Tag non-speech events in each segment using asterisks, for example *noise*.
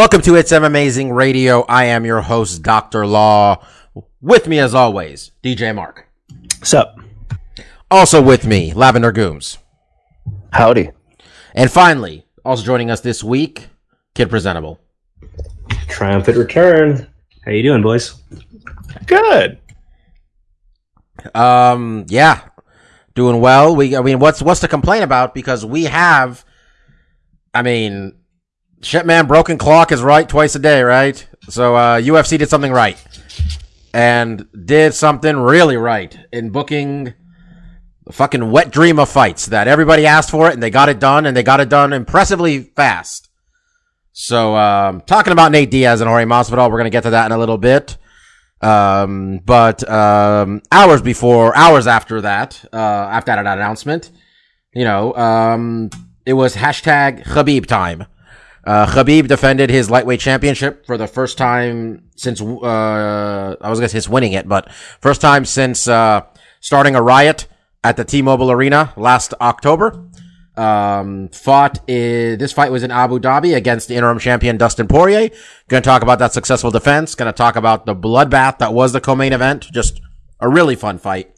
Welcome to It's M Amazing Radio. I am your host, Dr. Law. With me, as always, DJ Mark. What's up? Also with me, Lavender Gooms. Howdy. And finally, also joining us this week, Kid Presentable. Triumphant return. How you doing, boys? Good. Um, yeah, doing well. We, I mean, what's what's to complain about? Because we have, I mean, shit, man, broken clock is right twice a day, right? So uh, UFC did something right, and did something really right in booking the fucking wet dream of fights that everybody asked for it, and they got it done, and they got it done impressively fast. So, um, talking about Nate Diaz and Jorge Masvidal, we're gonna get to that in a little bit. Um, but um, hours before, hours after that, uh, after that announcement, you know, um, it was hashtag Khabib time. Uh, Khabib defended his lightweight championship for the first time since, uh, I was gonna say since winning it, but first time since, uh, starting a riot at the T-Mobile Arena last October. Um, fought, i this fight was in Abu Dhabi against the interim champion Dustin Poirier. Gonna talk about that successful defense. Gonna talk about the bloodbath that was the co-main event. Just a really fun fight.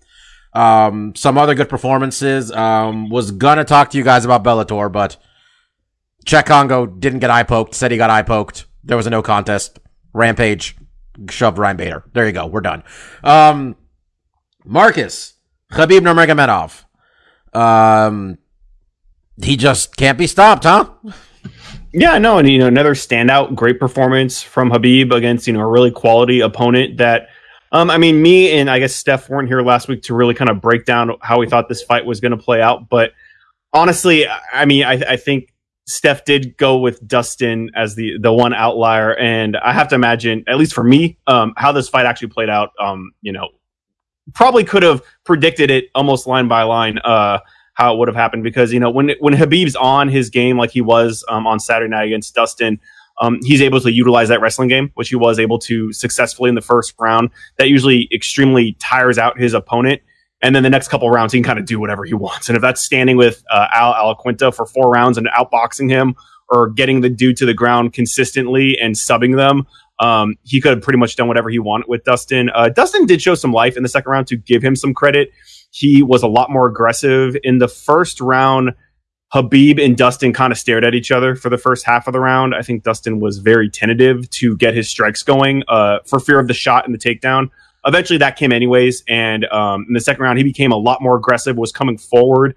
Um, some other good performances. Um, was gonna talk to you guys about Bellator, but Cheick Kongo didn't get eye poked, said he got eye poked. There was a no contest. Rampage shoved Ryan Bader. There you go. We're done. Um, Marcus, Khabib Nurmagomedov. Um, he just can't be stopped, huh? Yeah, no, and you know, another standout, great performance from Habib against you know a really quality opponent. That, um, I mean, me and I guess Steph weren't here last week to really kind of break down how we thought this fight was going to play out. But honestly, I mean, I, I think Steph did go with Dustin as the the one outlier, and I have to imagine, at least for me, um, how this fight actually played out. Um, you know, probably could have predicted it almost line by line. Uh, how it would have happened because you know when when Habib's on his game like he was um, on Saturday night against Dustin, um, he's able to utilize that wrestling game, which he was able to successfully in the first round. That usually extremely tires out his opponent, and then the next couple rounds he can kind of do whatever he wants. And if that's standing with uh, Al Iaquinta for four rounds and outboxing him, or getting the dude to the ground consistently and subbing them. Um, he could have pretty much done whatever he wanted with Dustin. Uh, Dustin did show some life in the second round to give him some credit. He was a lot more aggressive in the first round. Habib and Dustin kind of stared at each other for the first half of the round. I think Dustin was very tentative to get his strikes going uh, for fear of the shot and the takedown. Eventually, that came anyways, and um, in the second round, he became a lot more aggressive. Was coming forward,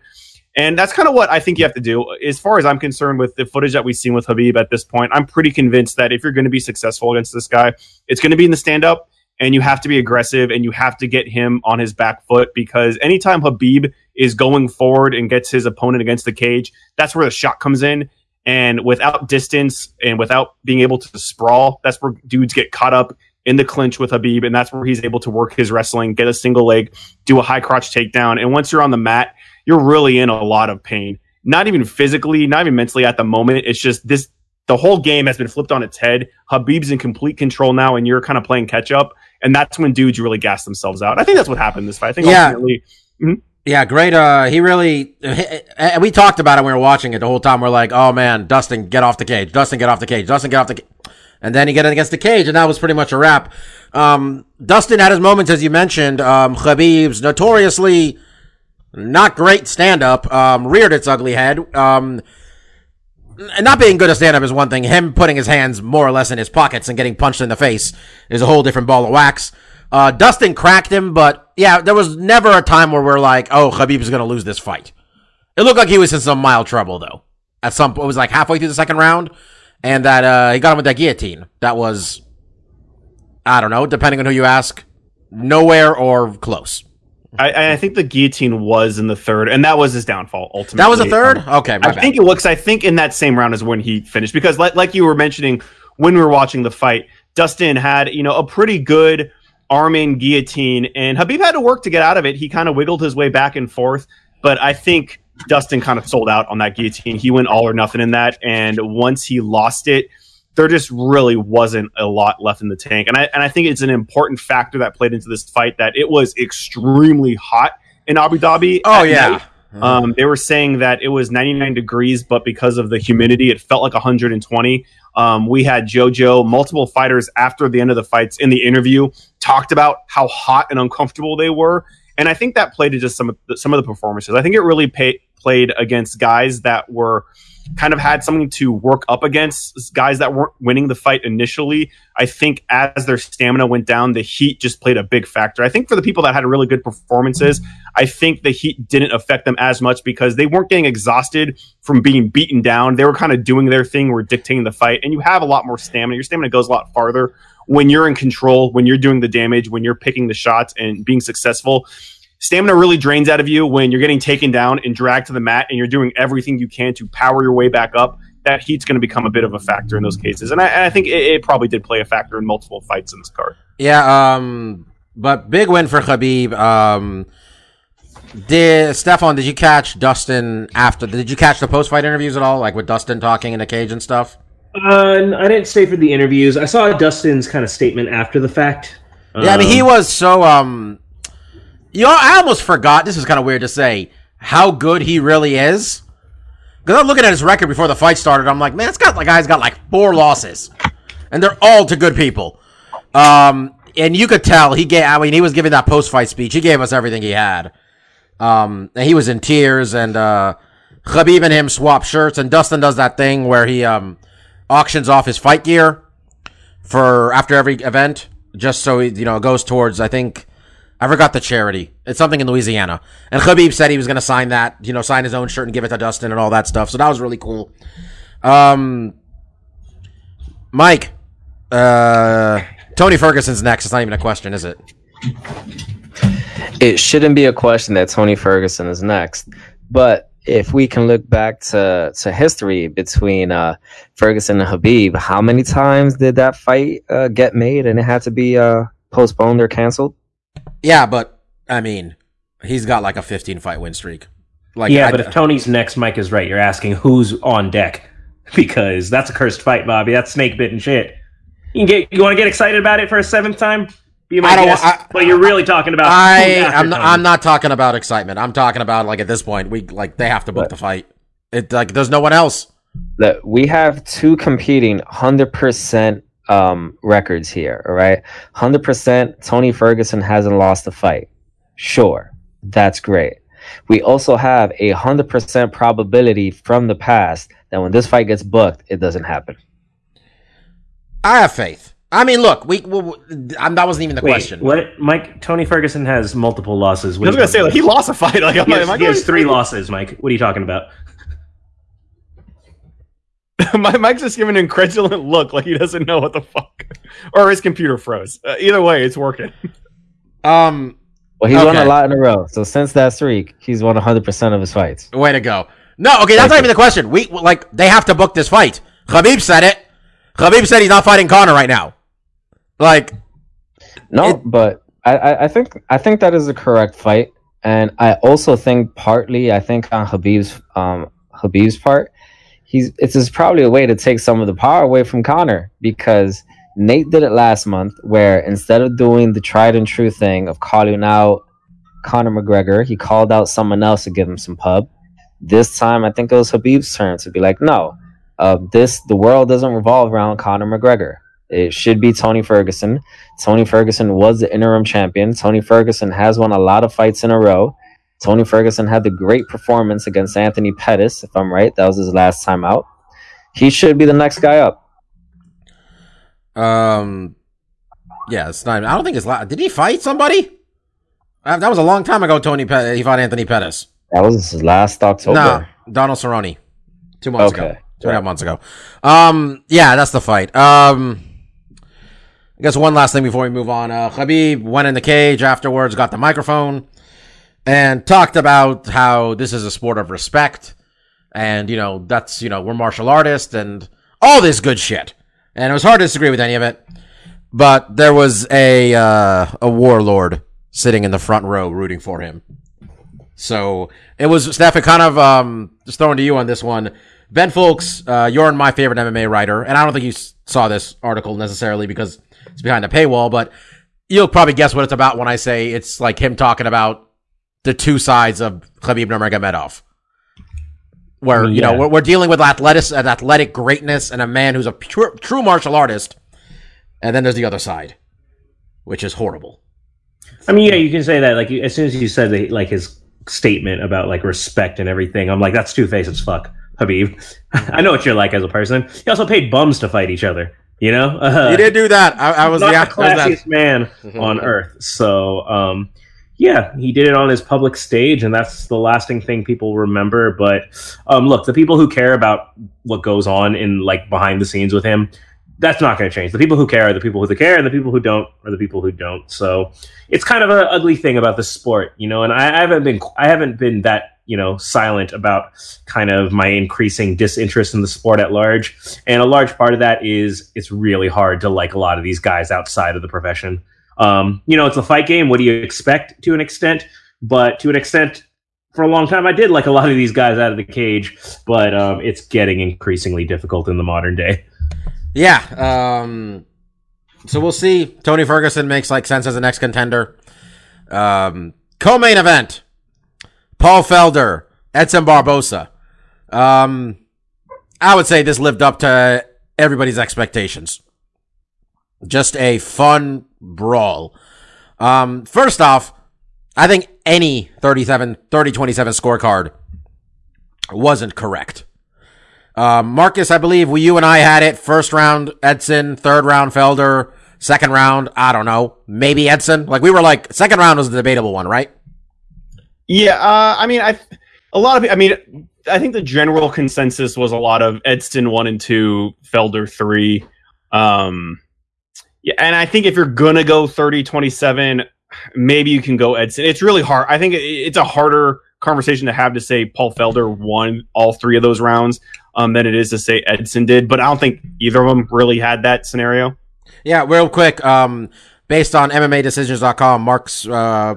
and that's kind of what I think you have to do. As far as I'm concerned, with the footage that we've seen with Habib at this point, I'm pretty convinced that if you're going to be successful against this guy, it's going to be in the stand up and you have to be aggressive and you have to get him on his back foot because anytime Habib is going forward and gets his opponent against the cage, that's where the shot comes in. And without distance and without being able to sprawl, that's where dudes get caught up in the clinch with Habib. And that's where he's able to work his wrestling, get a single leg, do a high crotch takedown. And once you're on the mat, you're really in a lot of pain. Not even physically, not even mentally at the moment. It's just this the whole game has been flipped on its head. Habib's in complete control now, and you're kind of playing catch up. And that's when dudes really gas themselves out. I think that's what happened this fight. I think Yeah. ultimately, Mhm. Yeah, great. Uh, he really, and we talked about it when we were watching it the whole time. We're like, oh man, Dustin, get off the cage. Dustin, get off the cage. Dustin, get off the cage. And then he get against the cage, and that was pretty much a wrap. Um, Dustin had his moments, as you mentioned. Um, Khabib's notoriously not great stand up, um, reared its ugly head. Um, not being good at stand up is one thing. Him putting his hands more or less in his pockets and getting punched in the face is a whole different ball of wax. Uh, Dustin cracked him, but yeah, there was never a time where we're like, oh, Khabib is going to lose this fight. It looked like he was in some mild trouble though. At some point, it was like halfway through the second round, and that uh, he got him with that guillotine. That was, I don't know, depending on who you ask, nowhere or close. I, I think the guillotine was in the third, and that was his downfall. Ultimately, That was a third. Um, Okay, my I bad. think it looks. I think in that same round is when he finished because, like, like you were mentioning when we were watching the fight, Dustin had you know a pretty good arm in guillotine, and Habib had to work to get out of it. He kind of wiggled his way back and forth, but I think Dustin kind of sold out on that guillotine. He went all or nothing in that, and once he lost it, there just really wasn't a lot left in the tank. And I and I think it's an important factor that played into this fight that it was extremely hot in Abu Dhabi. Oh yeah. night. Um, they were saying that it was 99 degrees, but because of the humidity, it felt like 120. Um, we had JoJo, multiple fighters after the end of the fights in the interview talked about how hot and uncomfortable they were, and I think that played into some of the, some of the performances. I think it really pay, played against guys that were kind of had something to work up against guys that weren't winning the fight initially. I think as their stamina went down, the heat just played a big factor. I think for the people that had really good performances, I think the heat didn't affect them as much because they weren't getting exhausted from being beaten down. They were kind of doing their thing, were dictating the fight, and you have a lot more stamina. Your stamina goes a lot farther when you're in control, when you're doing the damage, when you're picking the shots and being successful. Stamina really drains out of you when you're getting taken down and dragged to the mat and you're doing everything you can to power your way back up. That heat's going to become a bit of a factor in those cases. And I, and I think it, it probably did play a factor in multiple fights in this card. Yeah, um, but big win for Khabib. Um, did Stefan? Did you catch Dustin after? Did you catch the post fight interviews at all? Like with Dustin talking in the cage and stuff. Uh, I didn't stay for the interviews. I saw Dustin's kind of statement after the fact. Yeah, I mean he Um, was so um. You know, I almost forgot. This is kind of weird to say how good he really is. Because I'm looking at his record before the fight started. I'm like, man, this got like guy's got like four losses, and they're all to good people. Um, and you could tell he gave. I mean, he was giving that post fight speech. He gave us everything he had. Um, and he was in tears, and uh, Khabib and him swap shirts, and Dustin does that thing where he um auctions off his fight gear for after every event, just so he, you know, it goes towards. I think I forgot the charity. It's something in Louisiana, and Khabib said he was going to sign that, you know, sign his own shirt and give it to Dustin and all that stuff. So that was really cool. Um, Mike, uh, Tony Ferguson's next. It's not even a question, is it? it shouldn't be a question that Tony Ferguson is next. But if we can look back to, to history between uh, Ferguson and Habib, how many times did that fight uh, get made and it had to be uh, postponed or canceled? Yeah, but I mean, he's got like a 15 fight win streak. Like, yeah, I- but if Tony's next, Mike is right. You're asking who's on deck *laughs* because that's a cursed fight, Bobby. That's snake bitten shit. You can get. You want to get excited about it for a seventh time? Be my I don't- guest. I- but you're really talking about. I I'm not, Tony. I'm not talking about excitement. I'm talking about like at this point we like they have to book the fight. It like there's no one else. that we have two competing 100% um, records here, all right? 100% Tony Ferguson hasn't lost a fight. Sure, that's great. We also have a 100% probability from the past that when this fight gets booked, it doesn't happen. I have faith. I mean, look, we, we, we- um, that wasn't even the Wait, question. What, Mike? Tony Ferguson has multiple losses. I was going to say, like, he lost a fight. Like, I'm He like, has, he has three losses, Mike. What are you talking about? *laughs* My Mike's just giving an incredulous look, like he doesn't know what the fuck, *laughs* or his computer froze. Uh, either way, it's working. *laughs* Um, Well, he's won a lot in a row. So since that streak, he's won 100% of his fights. way to go. No, okay, that's not even the question. We like they have to book this fight. Khabib said it. Khabib said he's not fighting Conor right now. Like, No, It- but I, I, I think I think that is a correct fight, and I also think partly I think on Habib's um Habib's part, he's it's probably a way to take some of the power away from Conor because Nate did it last month, where instead of doing the tried and true thing of calling out Conor McGregor, he called out someone else to give him some pub. This time, I think it was Habib's turn to be like, no, uh, this the world doesn't revolve around Conor McGregor. It should be Tony Ferguson. Tony Ferguson was the interim champion. Tony Ferguson has won a lot of fights in a row. Tony Ferguson had the great performance against Anthony Pettis, if I'm right. That was his last time out. He should be the next guy up. um, yeah, it's not. I don't think it's. La- Did he fight somebody? Uh, that was a long time ago. Tony, Pe- he fought Anthony Pettis. That was his last October. No, Donald Cerrone. Two months Okay. ago. Two and a half months ago. Um, yeah, that's the fight. Um, I guess one last thing before we move on. Uh, Khabib went in the cage afterwards, got the microphone. And talked about how this is a sport of respect, and you know that's you know we're martial artists and all this good shit. And it was hard to disagree with any of it, but there was a uh, a warlord sitting in the front row rooting for him. So it was Steph. Kind of um, just throwing to you on this one. Ben Fowlkes, uh, you're my favorite MMA writer, and I don't think you saw this article necessarily because it's behind a paywall, but you'll probably guess what it's about when I say it's like him talking about the two sides of Khabib Nurmagomedov. Where you know we're, we're dealing with athletic, an athletic greatness, and a man who's a pure, true martial artist, and then there's the other side, which is horrible. I mean, yeah, you can say that. Like, as soon as you said that, like his statement about like respect and everything, I'm like, that's two faced as fuck, Habib. *laughs* I know what you're like as a person. He also paid bums to fight each other. You know, *laughs* uh, He did do that. I, I was yeah, the that. classiest man *laughs* on earth. So, um, yeah, he did it on his public stage, and that's the lasting thing people remember. But um, look, the people who care about what goes on in like behind the scenes with him, that's not going to change. The people who care are the people who care, and the people who don't are the people who don't. So it's kind of an ugly thing about the sport, you know. And I, I haven't been, I haven't been that you know silent about kind of my increasing disinterest in the sport at large. And a large part of that is it's really hard to like a lot of these guys outside of the profession. Um, you know, it's a fight game. What do you expect to an extent? But to an extent, for a long time, I did like a lot of these guys out of the cage. But um, it's getting increasingly difficult in the modern day. Yeah. Um, so we'll see. Tony Ferguson makes like sense as the next contender. Um, co-main event: Paul Felder, Edson Barboza. Um, I would say this lived up to everybody's expectations. Just a fun brawl. Um, first off, I think any 37, 30-27 scorecard wasn't correct. Um, Marcus, I believe we, you and I had it. First round, Edson. Third round, Felder. Second round, I don't know. Maybe Edson. Like we were like, second round was the debatable one, right? Yeah, uh, I mean, I a lot of I mean, I think the general consensus was a lot of Edson one and two, Felder three. Um, yeah, and I think if you're gonna go 30-27, maybe you can go Edson. It's really hard. I think it's a harder conversation to have to say Paul Felder won all three of those rounds um, than it is to say Edson did. But I don't think either of them really had that scenario. Yeah, real quick. Um, based on MMADecisions.com, Mark's uh,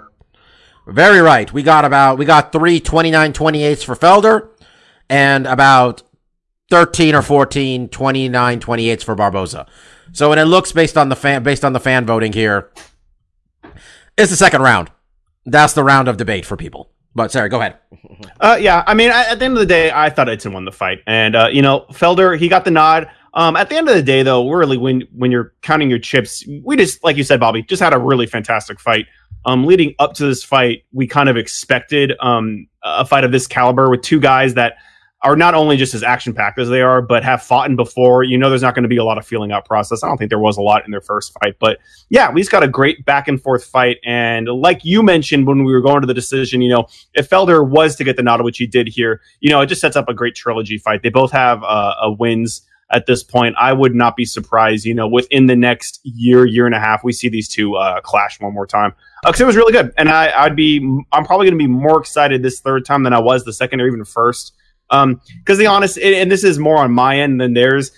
very right. We got about we got three 29-28s for Felder, and about 13 or 14 29-28s for Barboza. So when it looks based on the fan based on the fan voting here, it's the second round. That's the round of debate for people. But sorry, go ahead. *laughs* Uh, yeah, I mean, at, at the end of the day, I thought Edson won the fight, and uh, you know, Felder he got the nod. Um, at the end of the day, though, really, when when you're counting your chips, we just like you said, Bobby, just had a really fantastic fight. Um, leading up to this fight, we kind of expected um a fight of this caliber with two guys that are not only just as action packed as they are, but have fought in before. You know, there's not going to be a lot of feeling out process. I don't think there was a lot in their first fight, but yeah, we just got a great back and forth fight. And like you mentioned when we were going to the decision, you know, if Felder was to get the nod, which he did here, you know, it just sets up a great trilogy fight. They both have uh, a wins at this point. I would not be surprised, you know, within the next year, year and a half, we see these two uh, clash one more time because it was really good. And I, I'd be, I'm probably going to be more excited this third time than I was the second or even first. Um, because the honest, and this is more on my end than theirs.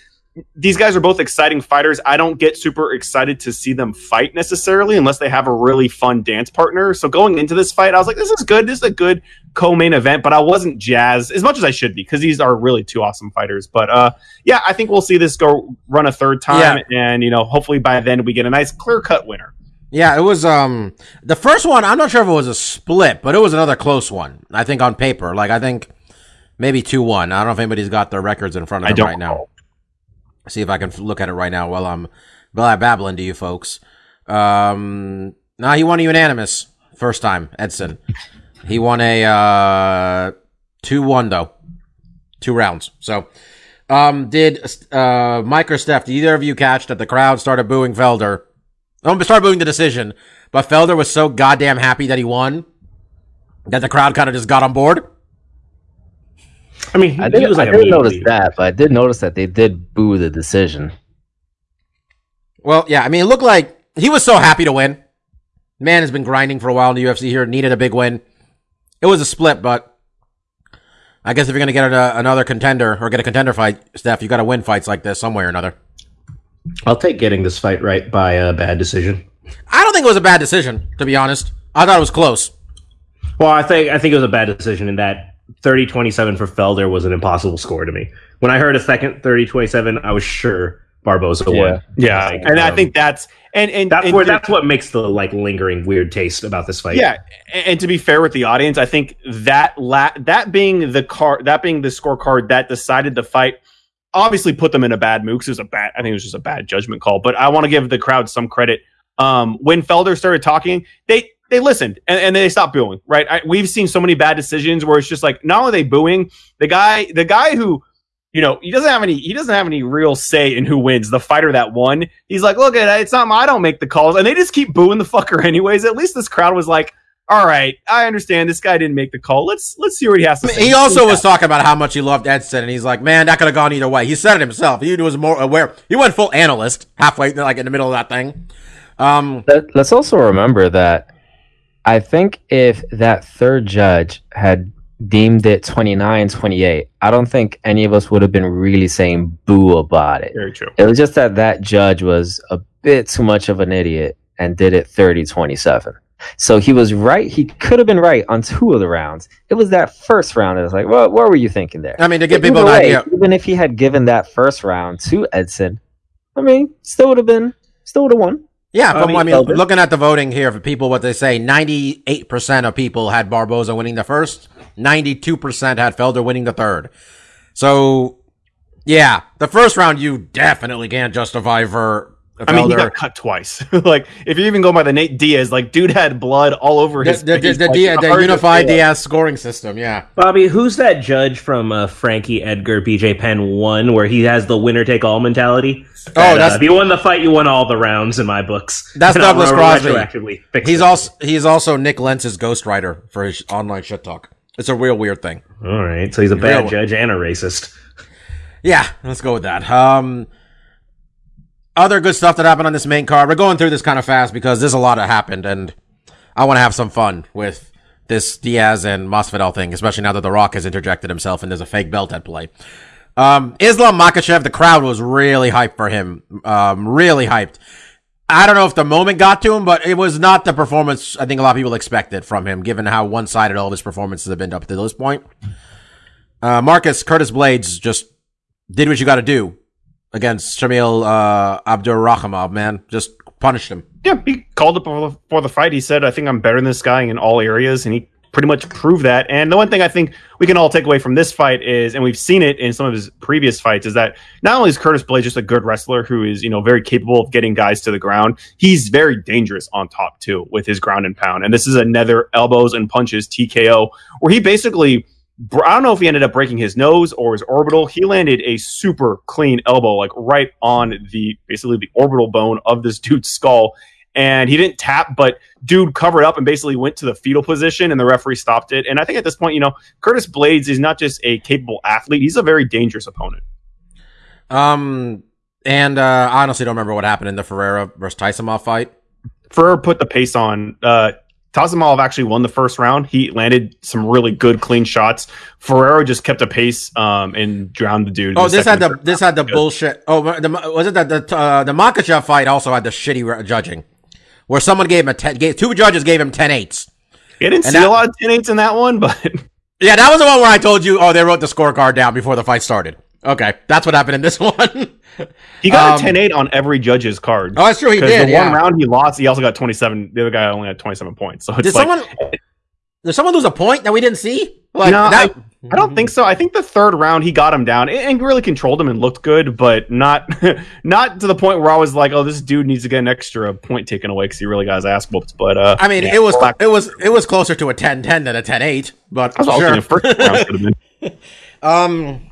These guys are both exciting fighters. I don't get super excited to see them fight necessarily unless they have a really fun dance partner. So going into this fight, I was like, this is good. This is a good co-main event, but I wasn't jazzed as much as I should be because these are really two awesome fighters. But uh, yeah, I think we'll see this go run a third time, and you know, hopefully by then we get a nice clear cut winner. Yeah, it was um the first one. I'm not sure if it was a split, but it was another close one. I think on paper, like I think maybe two one. I don't know if anybody's got their records in front of them right now. See if I can look at it right now while I'm while I'm babbling to you folks. Um, now he won a unanimous first time. Edson, he won a uh two one though, two rounds. So. Um, did uh Mike or Steph? Did either of you catch that the crowd started booing Felder? Um, started booing the decision, but Felder was so goddamn happy that he won that the crowd kind of just got on board. I mean, he, I he didn't, was like I didn't notice immediately- that, but I did notice that they did boo the decision. Well, yeah, I mean, it looked like he was so happy to win. Man has been grinding for a while in the UFC here, needed a big win. it was a split, but I guess if you're gonna get a, another contender or get a contender fight, Steph, you got to win fights like this some way or another. I'll take getting this fight right by a bad decision. I don't think it was a bad decision, to be honest. I thought it was close. Well, I think I think it was a bad decision in that 30-27 for Felder was an impossible score to me. When I heard a second 30-27, I was sure Barboza won. Yeah, Like, and I um, think that's and and That's and where that's what makes the like lingering weird taste about this fight. Yeah, and, and to be fair with the audience, I think that la- that being the car that being the scorecard that decided the fight obviously put them in a bad mood 'cause it was a bad I think it was just a bad judgment call, but I want to give the crowd some credit. Um, when Felder started talking, they they listened and, and they stopped booing. Right, I, we've seen so many bad decisions where it's just like not only are they booing the guy, the guy who you know he doesn't have any he doesn't have any real say in who wins. The fighter that won, he's like, look at it's not my, I don't make the calls, and they just keep booing the fucker *laughs* anyways. At least this crowd was like. All right, I understand this guy didn't make the call. Let's let's see what he has to say. He also was talking about how much he loved Edson, and he's like, "Man, that could have gone either way." He said it himself. He was more aware. He went full analyst halfway, like in the middle of that thing. Um, Let, let's also remember that I think if that third judge had deemed it 29 28, I don't think any of us would have been really saying boo about it. very true. It was just that that judge was a bit too much of an idiot and did it 30 27. So he was right. He could have been right on two of the rounds. It was that first round. It was like, well, what were you thinking there? I mean, to give people an idea, Even if he had given that first round to Edson, I mean, still would have been, still would have won. Yeah. I But, mean, I mean, looking at the voting here for people, what they say, ninety-eight percent of people had Barboza winning the first, ninety-two percent had Felder winning the third. So, yeah, the first round you definitely can't justify for. I mean, he got cut twice. *laughs* like, if you even go by the Nate Diaz, like, dude had blood all over his. the, the, face, the, like, Dia- the unified. Diaz scoring system, yeah. Bobby, who's that judge from uh, Frankie Edgar BJ Penn one where he has the winner take all mentality? Oh, That, uh, that's- if you won the fight, you won all the rounds in my books. *laughs* That's *laughs* And Douglas Crosby. He's it. also he's also Nik Lentz's ghostwriter for his online shit talk. It's a real weird thing. all right. So he's a bad one. judge and a racist. Yeah, let's go with that. Um, other good stuff that happened on this main card. We're going through this kind of fast because there's a lot that happened, and I want to have some fun with this Diaz and Masvidal thing, especially now that The Rock has interjected himself and there's a fake belt at play. Um, Islam Makhachev, the crowd was really hyped for him. Um, really hyped. I don't know if the moment got to him, but it was not the performance I think a lot of people expected from him, given how one-sided all of his performances have been up to this point. Uh, Marcus Curtis Blaydes just did what you got to do against Shamil uh, Abdurakhimov, man. Just punished him. Yeah, he called up for the, for the fight. He said, I think I'm better than this guy in all areas. And he pretty much proved that. And the one thing I think we can all take away from this fight is, and we've seen it in some of his previous fights, is that not only is Curtis Blaydes just a good wrestler who is, you know, very capable of getting guys to the ground, he's very dangerous on top too with his ground and pound. And this is another elbows and punches TKO where he basically. I don't know if he ended up breaking his nose or his orbital. He landed a super clean elbow, like right on the basically the orbital bone of this *laughs* dude's skull and he didn't tap, but dude covered up and basically went to the fetal position, and the referee stopped it. And I think at this point, you know, Curtis Blaydes is not just a capable athlete; he's a very dangerous opponent. Um, and uh, I honestly don't remember what happened in the Ferreira versus Taisumov fight. Ferrer put the pace on. Uh, Taisumov actually won the first round. He landed some really good, clean shots. Ferreira just kept a pace um, and drowned the dude. Oh, the this had the this had the bullshit. Oh, the, was it that the uh, the Makhachev fight also had the shitty judging, where someone gave him a ten, gave, two judges gave him ten eights. I didn't and see that- a lot of 10 in that one, but Yeah, that was the one where I told you. Oh, they wrote the scorecard down before the fight started. Okay, that's what happened in this *laughs* one. he got Um, a 10 8 on every judge's card. oh, that's true. He did. the Yeah. one round he lost, he also got 27. The other guy only had 27 points. So it's Did like, someone? Did someone lose a point that we didn't see? Like No, that? I don't think so. I think the third round he got him down and- really controlled him and looked good, but not *laughs* not to the point where I was like, oh, this dude needs to get an extra point taken away because he really got his ass whooped. But uh, I mean, yeah, it was Black- it was it was closer to a 10-10 than a 10-8, but I sure. thinking first round *laughs* could have been. Um,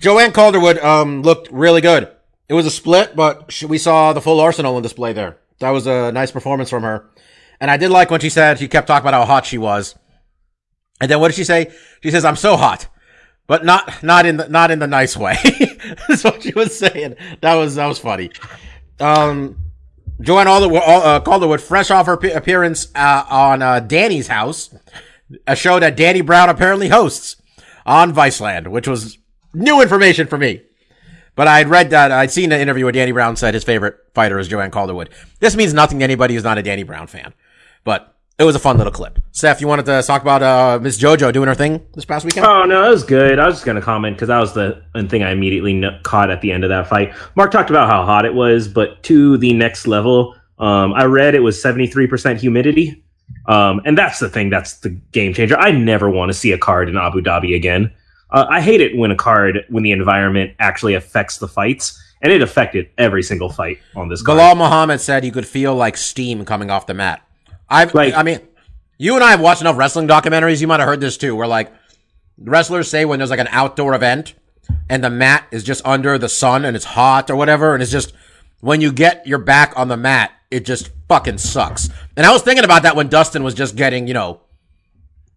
Joanne Calderwood um looked really good. It was a split, but sh- we saw the full arsenal on display there. That was a nice performance from her, and I did like when she said she kept talking about how hot she was, and then what did she say? She says, "I'm so hot." But not not in the not in the nice way. *laughs* That's what she was saying. That was that was funny. Um, Joanne uh, Calderwood, fresh off her pe- appearance uh, on uh, Danny's house, a show that Danny Brown apparently hosts on Viceland, which was new information for me. But I'd read that, I'd seen an interview where Danny Brown said his favorite fighter is Joanne Calderwood. This means nothing to anybody who's not a Danny Brown fan. But it was a fun little clip. Steph, you wanted to talk about uh, Miss JoJo doing her thing this past weekend? Oh no, that was good. I was just gonna comment because that was the thing I immediately kn- caught at the end of that fight. Mark talked about how hot it was, but to the next level, um, I read it was seventy three percent humidity, um, and that's the thing. That's the game changer. I never want to see a card in Abu Dhabi again. Uh, I hate it when a card when the environment actually affects the fights, and it affected every single fight on this card. Belal Muhammad said you could feel like steam coming off the mat. I've, Like- I mean, you and I have watched enough wrestling documentaries. You might have heard this too, where like wrestlers say when there's like an outdoor event and the mat is just under the sun and it's hot or whatever, and it's just when you get your back on the mat, it just fucking sucks. And I was thinking about that when Dustin was just getting, you know,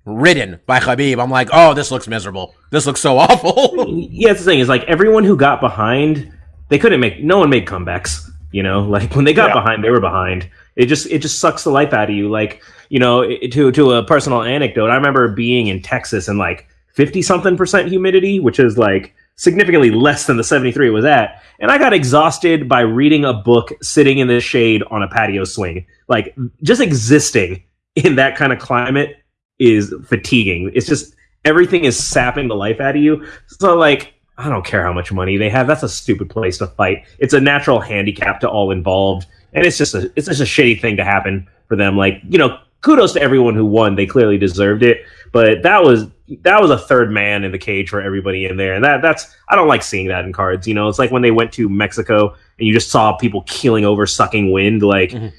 ridden by Khabib. I'm like, oh, this looks miserable. This looks so *laughs* awful. yeah, it's the thing is like everyone who got behind, they couldn't make. No one made comebacks. You know, *laughs* like when they got Yeah. behind, they were behind. It just it just sucks the life out of you. Like you know, it, to to a personal anecdote, I remember being in Texas and like fifty something percent humidity, which is like significantly less than the seventy three it was at, and I got exhausted by reading a book sitting in the shade on a patio swing. Like just existing in that kind of climate is fatiguing. It's just everything is sapping the life out of you. So like I don't care how much money they have. That's a stupid place to fight. It's a natural handicap to all involved, and it's just a it's just a shitty thing to happen for them. Like you know, kudos to everyone who won. They clearly deserved it, but that was that was a third man in the cage for everybody in there, and that that's I don't like seeing that in cards. You know, it's like when they went to Mexico and you just saw people keeling over, sucking wind. Like Mhm.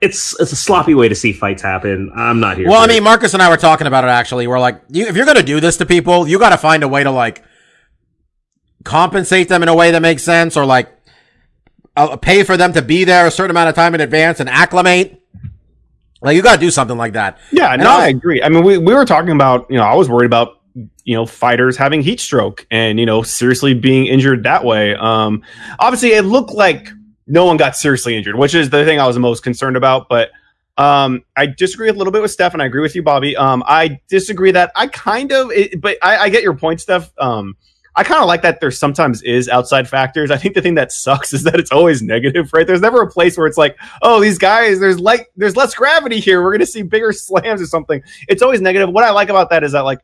It's it's a sloppy way to see fights happen. I'm not here. Well, for I it. mean, Marcus and I were talking about it actually. We're like, you, if you're going to do this to people, you got to find a way to like compensate them in a way that makes sense or like uh, pay for them to be there a certain amount of time in advance and acclimate. Like, you got to do something like that. Yeah, And no, I I agree. I mean, we, we were talking about, you know, I was worried about, you know, fighters having heat stroke and, you know, seriously being injured that way. Um, obviously, it looked like no one got seriously injured, which is the thing I was most concerned about. But um, I disagree a little bit with Steph, and I agree with you, Bobby. Um, I disagree that I kind of, it, but I, I get your point, Steph. Um, I kind of like that there sometimes is outside factors. I think the thing that sucks *laughs* is that it's always negative, right? There's never a place where it's like, oh, these guys, there's like, there's less gravity here. We're going to see bigger *laughs* slams or something. It's always negative. What I like about that is that like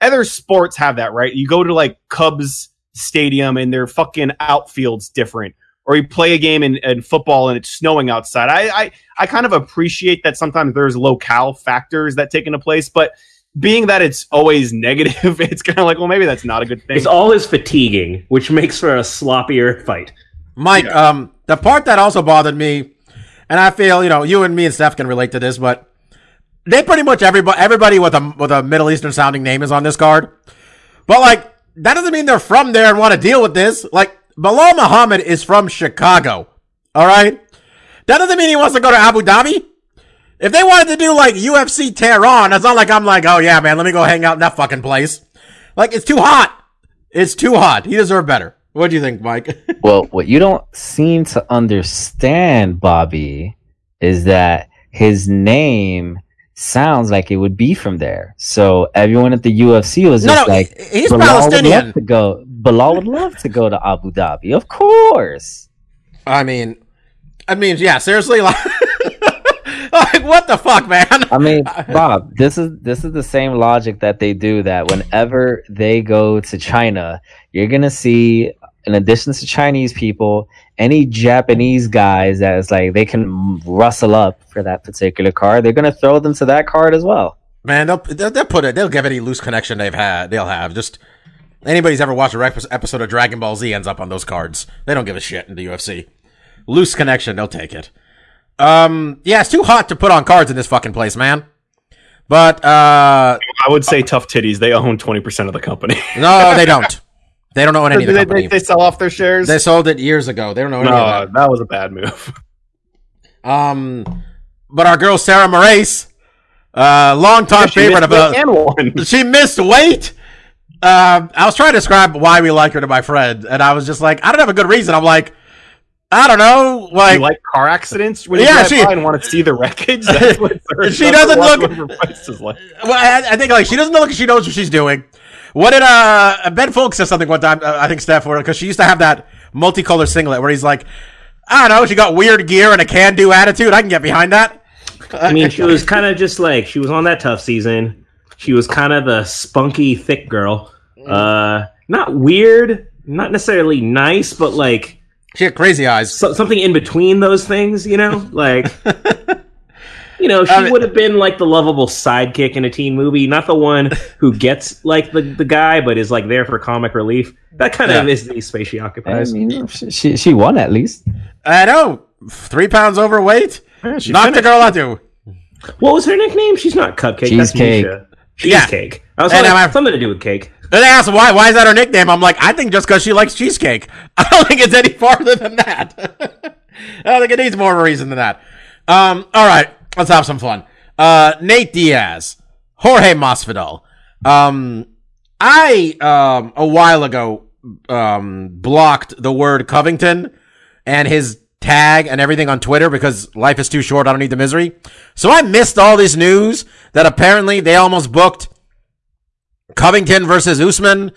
other sports have that, right? You go to like Cubs stadium and their fucking outfield's different. Or you play a game in, in football and it's snowing outside. I, I I kind of appreciate that sometimes there's locale factors that take into place, but being that it's always *laughs* negative, it's kind of like, well, maybe that's not a good thing. it's always fatiguing, which makes for a sloppier fight. Mike, um, the part that also bothered me, and I feel, you know, you and me and Steph can relate to this, but they pretty much everybody, everybody with a, with a Middle Eastern sounding name is on this card. But like, that doesn't mean they're from there and want to deal with this. Like, Belal Muhammad is from Chicago. All right. That doesn't mean he wants to go to Abu Dhabi. If they wanted to do like UFC Tehran, it's not like I'm like, oh yeah, man, let me go hang out in that fucking place. Like, it's too hot. It's too hot. He deserved better. What do you think, Mike? *laughs* Well, what you don't seem to understand, Bobby, is that his name sounds like it would be from there. So everyone at the UFC was No, just no, like, he- he's Palestinian. to go. Belal would love to go to Abu Dhabi, of course. I mean, I mean, yeah, seriously, *laughs* like, like what the fuck, man? I mean, *laughs* Bob, this is this is the same logic that they do that whenever they go to China, you're gonna see, in addition to Chinese people, any Japanese guys that is like they can rustle up for that particular card, they're gonna throw them to that card as well. Man, they'll, they'll they'll put it. They'll give any loose connection they've had. They'll have just anybody's ever watched a rep- episode of Dragon Ball Z ends up on those cards. They don't give a shit in the UFC. Loose connection, they'll take it. Um, yeah, it's too hot to put on cards in this fucking place, man. But uh, I would say tough titties. They own twenty percent of the company. no, they don't. They don't own any of the they, company. they, they sell off their shares. They sold it years ago. They don't know any of no, that. that was a bad move. *laughs* Um, but our girl Sarah Moras, uh, longtime She favorite of missed uh, weight and won. she missed weight. Um, I was trying to describe why we like her to my friend, and I was just like, I don't have a good reason. I'm like, I don't know, like, you like car accidents when you Yeah, drive she- by and want to see the wreckage? *laughs* That's what her- She doesn't what look- one of her fights is like. well, I, I think like she doesn't look like she knows what she's doing. What did uh Ben Fowlkes said something one time? Uh, I think Steph, because she used to have that multicolor singlet where he's like, I don't know, she got weird gear and a can-do attitude. I can get behind that. I mean, *laughs* she was kind of just like she was on that tough season. She was kind of the spunky, thick girl. Uh, not weird, not necessarily nice, but like She had crazy eyes. so, something in between those things. You know, *laughs* like you know, she I mean- would have been like the lovable sidekick in a teen movie, not the one who gets like the the guy, but is like there for comic relief. That kind of is the space she I occupies. mean, she, she she won at least. I know, three pounds overweight. she Knocked the girl out too. What was her nickname? She's not Cupcake. Cheesecake. That's Miesha. Yeah. Cheesecake. I was And like, I'm- something to do with cake. And they asked why. Why is that her nickname? I'm like, I think just because she likes cheesecake. *laughs* I don't think it's any farther than that. *laughs* I don't think it needs more of a reason than that. Um, all right, let's have some fun. Uh, Nate Diaz, Jorge Masvidal. Um, I um a while ago um blocked the word Covington and his tag and everything on Twitter because life is too short. I don't need the misery. So I missed all this news that apparently they almost booked Covington versus Usman,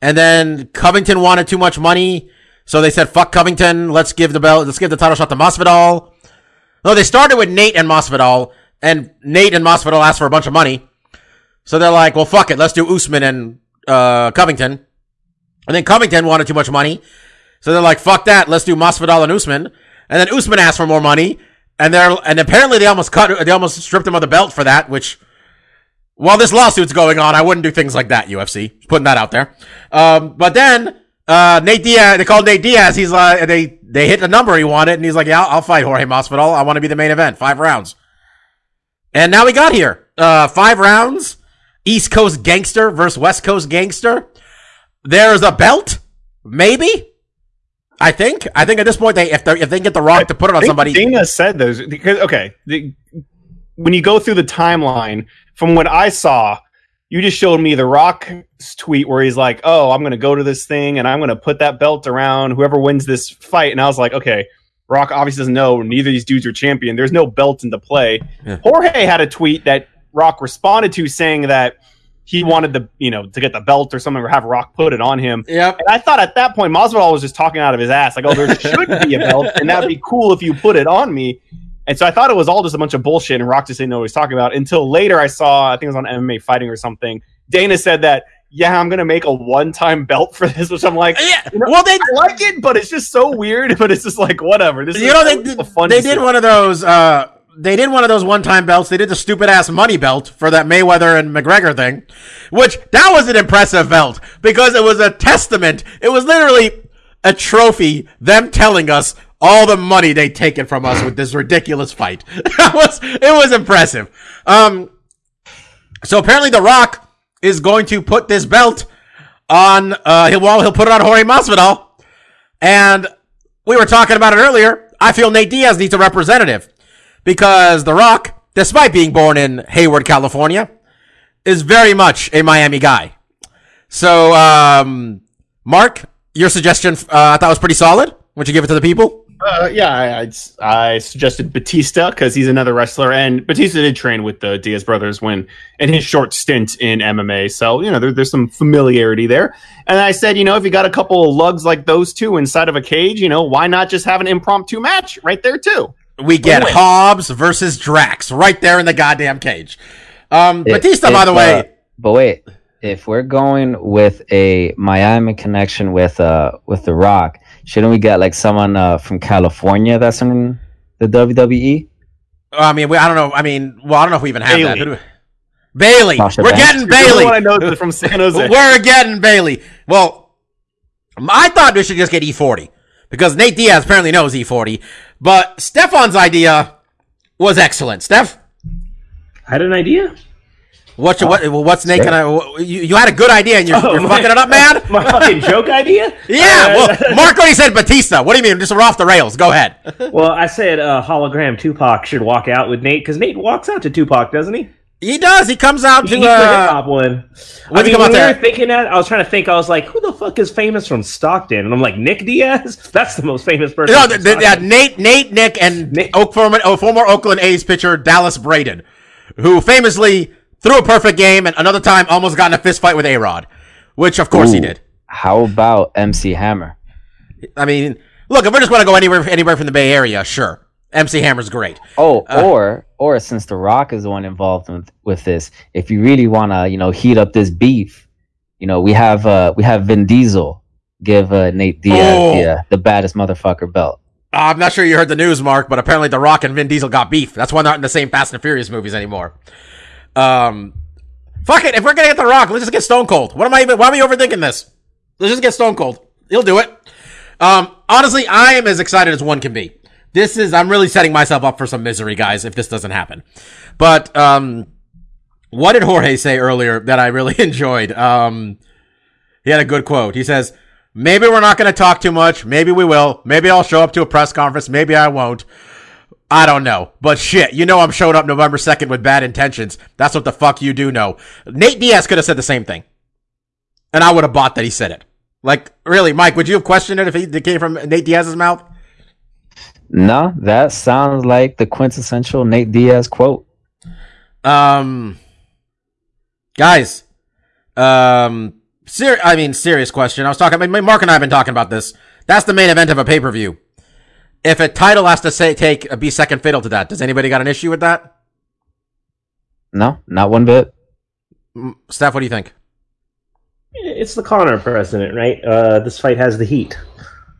and then Covington wanted too much money, so they said, "Fuck Covington, let's give the belt, let's give the title shot to Masvidal." No, they started with Nate and Masvidal, and Nate and Masvidal asked for a bunch of money, so they're like, "Well, fuck it, let's do Usman and uh, Covington," and then Covington wanted too much money, so they're like, "Fuck that, let's do Masvidal and Usman," and then Usman asked for more money, and they're and apparently they almost cut, they almost stripped him of the belt for that, which. While this lawsuit's going on, I wouldn't do things like that, UFC. Just putting that out there. Um, but then, uh, Nate Diaz, they called Nate Diaz. He's like, they, they hit the number he wanted, and he's like, yeah, I'll, I'll fight Jorge Masvidal. I want to be the main event. Five rounds. And now we got here. Uh, five rounds. East Coast Gangster versus West Coast Gangster. There's a belt. Maybe. I think. I think at this point, they, if they, if they get the rock to put it on somebody. Dana said those because okay, the, when you go through the timeline from what I saw, you just showed me the Rock's tweet where he's like, "Oh, I'm going to go to this thing and I'm going to put that belt around whoever wins this fight." And I was like, "Okay." Rock obviously doesn't know neither of these dudes are champion. There's no belt into play. Yeah. Jorge had a tweet that Rock responded to saying that he wanted the you know to get the belt or something or have Rock put it on him. Yep. And I thought at that point Masvidal was just talking out of his ass, like, "Oh, there *laughs* should be a belt, and that'd be cool if you put it on me." And so I thought it was all just a bunch of bullshit, and Rock just didn't know what he was talking about until later. I saw, I think it was on MMA Fighting or something. Dana said that, "Yeah, I'm gonna make a one-time belt for this," which I'm like, Yeah. You know, well, they, I like it, but it's just so weird. *laughs* But it's just like whatever. This is you know they did, they did one of those uh they did one of those one-time belts. They did the stupid ass money belt for that mayweather and mcgregor thing which that was an impressive belt because it was a testament. It was literally a trophy them telling us all the money they taken from us with this ridiculous fight. *laughs* It was it was impressive. Um so apparently the rock is going to put this belt on uh he'll well he'll put it on Jorge Masvidal. And we were talking about it earlier. I feel Nate Diaz needs a representative because The Rock, despite being born in Hayward, California, is very much a Miami guy. So, um, Mark, your suggestion uh, I thought was pretty solid. Would you give it to the people? Uh, yeah, I, I'd, I suggested Batista because he's another wrestler, and Batista did train with the Diaz brothers when in his short stint in MMA. So you know, there, there's some familiarity there. And I said, you know, if you got a couple of lugs like those two inside of a cage, you know, why not just have an impromptu match right there too? We get Win-win. Hobbs versus Drax right there in the goddamn cage. Um, If- Batista, if, by the way, uh, but wait, if we're going with a Miami connection with uh with The Rock, shouldn't we get like someone uh, from California that's in the? WWE? I mean, we, I don't know. I mean, well, I don't know if we even have Bayley. that. Who we- Bayley, Sasha we're Banks. getting The only Bayley. one I know is from San Jose. *laughs* We're getting Bayley. Well, I thought we should just get E40 because Nate Diaz apparently knows E40. But Stefan's idea was excellent. Steph, I had an idea. what's your, what, what's Nate? Sure. Gonna, you, you had a good idea and you're, Oh, you're my- fucking it up, *laughs* man. My fucking joke idea? *laughs* Yeah. Uh, Well, *laughs* Mark already said Batista. What do you mean? Just we're off the rails. Go ahead. well, I said uh, hologram Tupac should walk out with Nate because Nate walks out to Tupac, doesn't he? He does. He comes out to He's the hip uh, hop one. when's I mean, come out when we were thinking that, I was trying to think. I was like, who the fuck is famous from Stockton? And I'm like, Nick Diaz. *laughs* That's the most famous person. No, from the, the, yeah, Nate, Nate, Nick, and Nick- Oak former, oh, former Oakland A's pitcher Dallas Braden, who famously threw a perfect game and another time almost got in a fist fight with A Rod, which of course he did. How about MC Hammer? I mean, look, if we're just going to go anywhere, anywhere from the Bay Area, sure, MC Hammer's great. Oh, Uh, or or since The Rock is the one involved with, with this, if you really want to, you know, heat up this beef, you know, we have uh we have Vin Diesel give uh, Nate Diaz Oh. the, uh, the baddest motherfucker belt. I'm not sure you heard the news, Mark, but apparently The Rock and Vin Diesel got beef. That's why they're not in the same Fast and Furious movies anymore. Um, fuck it. If we're gonna get The Rock, let's just get Stone Cold. What am I even? Why am I overthinking this? Let's just get Stone Cold. He'll do it. Um, honestly, I am as excited as one can be. This is. I'm really setting myself up for some misery, guys, if this doesn't happen. But um, what did Jorge say earlier that I really *laughs* enjoyed? Um, he had a good quote. He says, Maybe we're not going to talk too much. Maybe we will. Maybe I'll show up to a press conference. Maybe I won't. I don't know. But shit, you know I'm showing up November 2nd with bad intentions. That's what the fuck you do know. Nate Diaz could have said the same thing. And I would have bought that he said it. Like, really, Mike, would you have questioned it if it came from Nate Diaz's mouth? No, that sounds like the quintessential Nate Diaz quote. Um, guys, um, ser- I mean, serious question. I was talking, Mark and I have been talking about this. That's the main event of a pay per view. If a title has to say take be second fiddle to that, does anybody got an issue with that? No, not one bit. Mm, Steph, what do you think? it's the Conor precedent, right? Uh, this fight has the heat,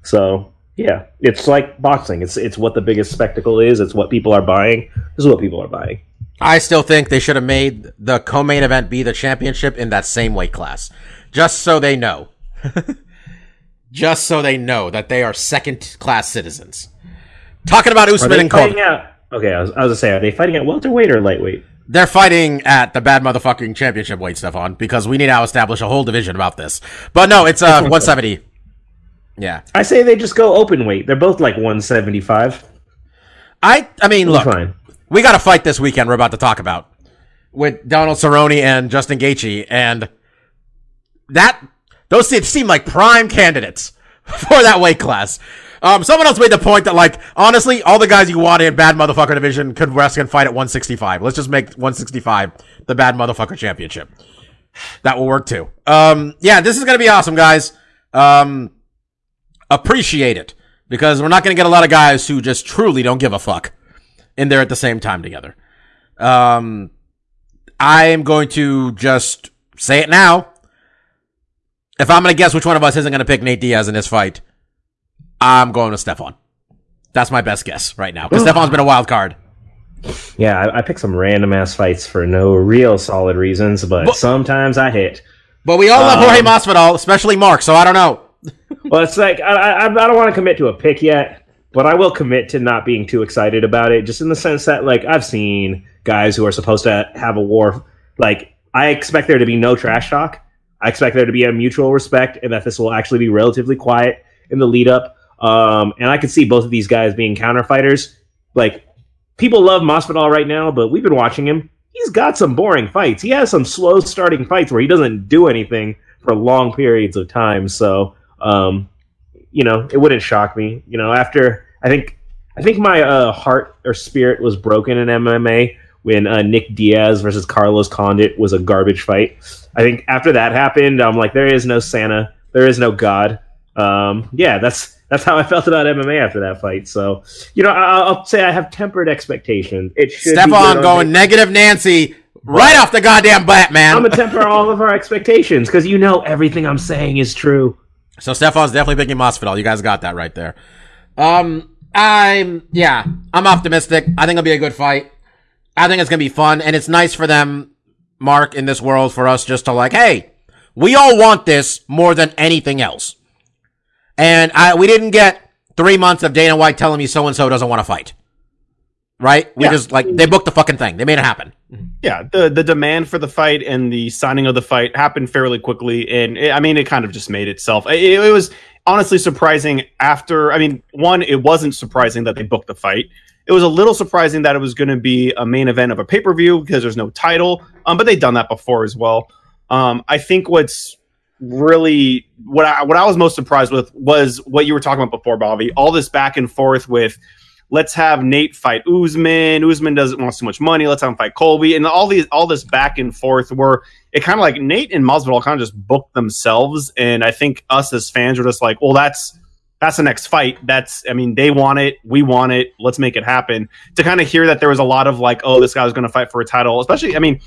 so yeah, it's like boxing. It's it's what the biggest spectacle is. It's what people are buying. This is what people are buying. I still think they should have made the co-main event be the championship in that same weight class, just so they know, *laughs* just so they know that they are second class citizens. Talking about Usman and at? Okay, I was, I was gonna say, are they fighting at welterweight or lightweight? they're fighting at the bad motherfucking championship weight, Stefan, because we need to establish a whole division about this. But no, it's uh *laughs* 170. Yeah, I say they just go open weight. They're both like 175. I I mean, look, fine. we got a fight this weekend we're about to talk about with Donald Cerrone and Justin Gaethje, and that those seem, seem like prime candidates *laughs* for that weight class. Um, someone else made the point that like honestly, all the guys you want in bad motherfucker division could wrestle and fight at 165. Let's just make 165 the bad motherfucker championship. That will work too. Um, yeah, this is gonna be awesome, guys. Um, appreciate it because we're not gonna get a lot of guys who just truly don't give a fuck in there at the same time together. Um, I am going to just say it now. If I'm going to guess which one of us isn't going to pick Nate Diaz in this fight, I'm going with Stefan. That's my best guess right now because Stefan's been a wild card. Yeah, I, I pick some random ass fights for no real solid reasons, but, But- sometimes I hit. But we all love Jorge Um, Masvidal, especially Mark. So I don't know. Well, it's like I, I, I don't want to commit to a pick yet, but I will commit to not being too excited about it, just in the sense that like I've seen guys who are supposed to have a war. Like I expect there to be no trash talk. I expect there to be a mutual respect, and that this will actually be relatively quiet in the lead up. Um, and I could see both of these guys being counter fighters. Like people love Masvidal right now, but we've been watching him. He's got some boring fights. He has some slow starting fights where he doesn't do anything for long periods of time. So, um, you know, it wouldn't shock me. You know, after I think I think my uh, heart or spirit was broken in MMA when uh, Nick Diaz versus Carlos Condit was a garbage fight. I think after that happened, I'm like, there is no Santa, there is no God. Um, yeah, that's that's how I felt about MMA after that fight. So, you know, I, I'll say I have tempered expectations. It should be on going the- negative Nancy right off the goddamn bat, man. I'm gonna temper *laughs* all of our expectations because you know everything I'm saying is true. So Stefan's definitely picking Masvidal. You guys got that right there. Um, I'm yeah, I'm optimistic. I think it'll be a good fight. I think it's gonna be fun, and it's nice for them, Mark, in this world for us just to like, hey, we all want this more than anything else. And I we didn't get three months of Dana White telling me so and so doesn't want to fight. Right? We Yeah. just like they booked the fucking thing. They made it happen. Yeah, the the demand for the fight and the signing of the fight happened fairly quickly, and it, I mean, it kind of just made itself. It, it was honestly surprising. After, I mean, one, it wasn't surprising that they booked the fight, It was a little surprising that it was going to be a main event of a pay per view because there's no title. Um, but they've done that before as well. Um, I think what's really what I what I was most surprised with was what you were talking about before, Bobby. All this back and forth with let's have Nate fight Usman. Usman doesn't want too much money. Let's have him fight Colby, and all these all this back and forth where it kind of like Nate and Masvidal kind of just booked themselves, and I think us as fans were just like, well, that's that's the next fight. That's, I mean, they want it. We want it. Let's make it happen. To kind of hear that there was a lot of like, oh, this guy was going to fight for a title, especially, I mean,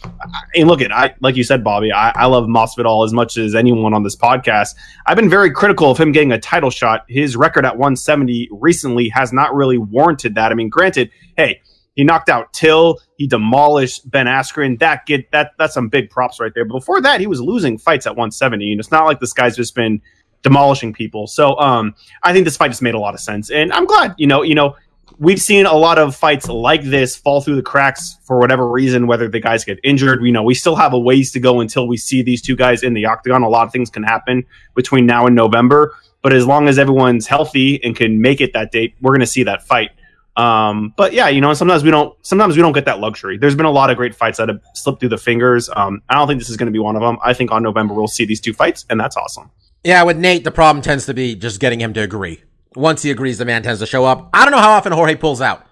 and look at, I, like you said, Bobby, I, I love Masvidal as much as anyone on this podcast. I've been very critical of him getting a title shot. His record at 170 recently has not really warranted that. I mean, granted, hey, he knocked out Till. He demolished Ben Askren. That get that that's some big props right there. But before that, he was losing fights at 170, and it's not like this guy's just been demolishing people. So um, I think this fight just made a lot of sense, and I'm glad. You know, you know, we've seen a lot of fights like this fall through the cracks for whatever reason, whether the guys get injured. You know, we still have a ways to go until we see these two guys in the octagon. A lot of things can happen between now and November, but as long as everyone's healthy and can make it that date, we're going to see that fight. Um, but yeah, you know, sometimes we don't. Sometimes we don't get that luxury. There's been a lot of great fights that have slipped through the fingers. Um, I don't think this is going to be one of them. I think on November we'll see these two fights, and that's awesome. Yeah, with Nate, the problem tends to be just getting him to agree. Once he agrees, the man tends to show up. I don't know how often Jorge pulls out,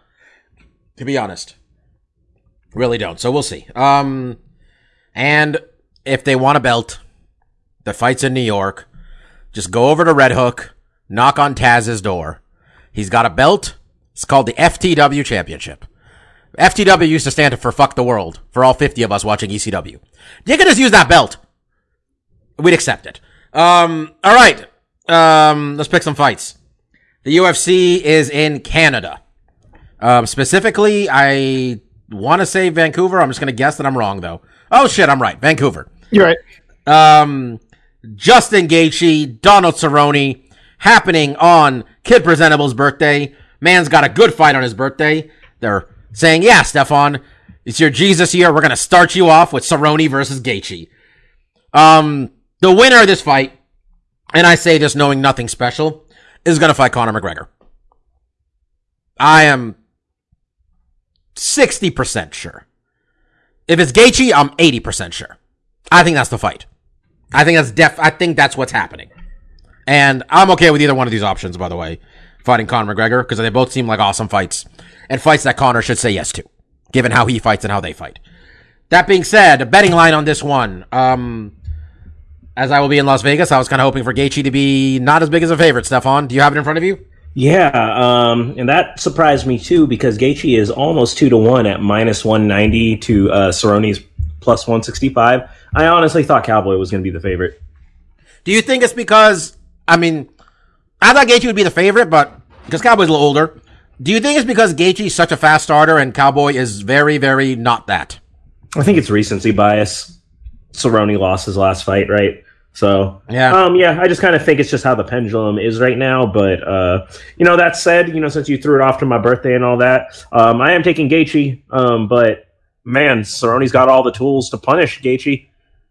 to be honest. Really don't. So we'll see. Um, and if they want a belt, the fight's in New York. Just go over to Red Hook, knock on Taz's door. He's got a belt. It's called the FTW Championship. FTW used to stand for fuck the world for all 50 of us watching ECW. You can just use that belt. We'd accept it. Um, all right. Um, let's pick some fights. The UFC is in Canada. Um, specifically, I want to say Vancouver. I'm just going to guess that I'm wrong, though. Oh, shit, I'm right. Vancouver. You're right. Um, Justin Gaethje, Donald Cerrone, happening on Kid Presentable's birthday. Man's got a good fight on his birthday. They're saying, yeah, Stefan, it's your Jesus year. We're going to start you off with Cerrone versus Gaethje. Um, the winner of this fight, and I say this knowing nothing special, is going to fight Conor McGregor. I am 60% sure. If it's Gaethje, I'm 80% sure. I think that's the fight. I think that's def, I think that's what's happening. And I'm okay with either one of these options, by the way, fighting Conor McGregor, because they both seem like awesome fights. And fights that Conor should say yes to, given how he fights and how they fight. That being said, a betting line on this one. Um, as I will be in Las Vegas, I was kind of hoping for Gaethje to be not as big as a favorite. Stefan, do you have it in front of you? Yeah, um, and that surprised me too because Gaethje is almost two to one at minus one ninety to uh, Cerrone's plus one sixty five. I honestly thought Cowboy was going to be the favorite. Do you think it's because I mean, I thought Gaethje would be the favorite, but because Cowboy's a little older, do you think it's because Gaethje's such a fast starter and Cowboy is very, very not that? I think it's recency bias. Cerrone lost his last fight, right? So Yeah. um, yeah. I just kind of think it's just how the pendulum is right now. But uh, you know, that said, you know, since you threw it off to my birthday and all that, um, I am taking Gaethje. Um, but man, Cerrone's got all the tools to punish Gaethje.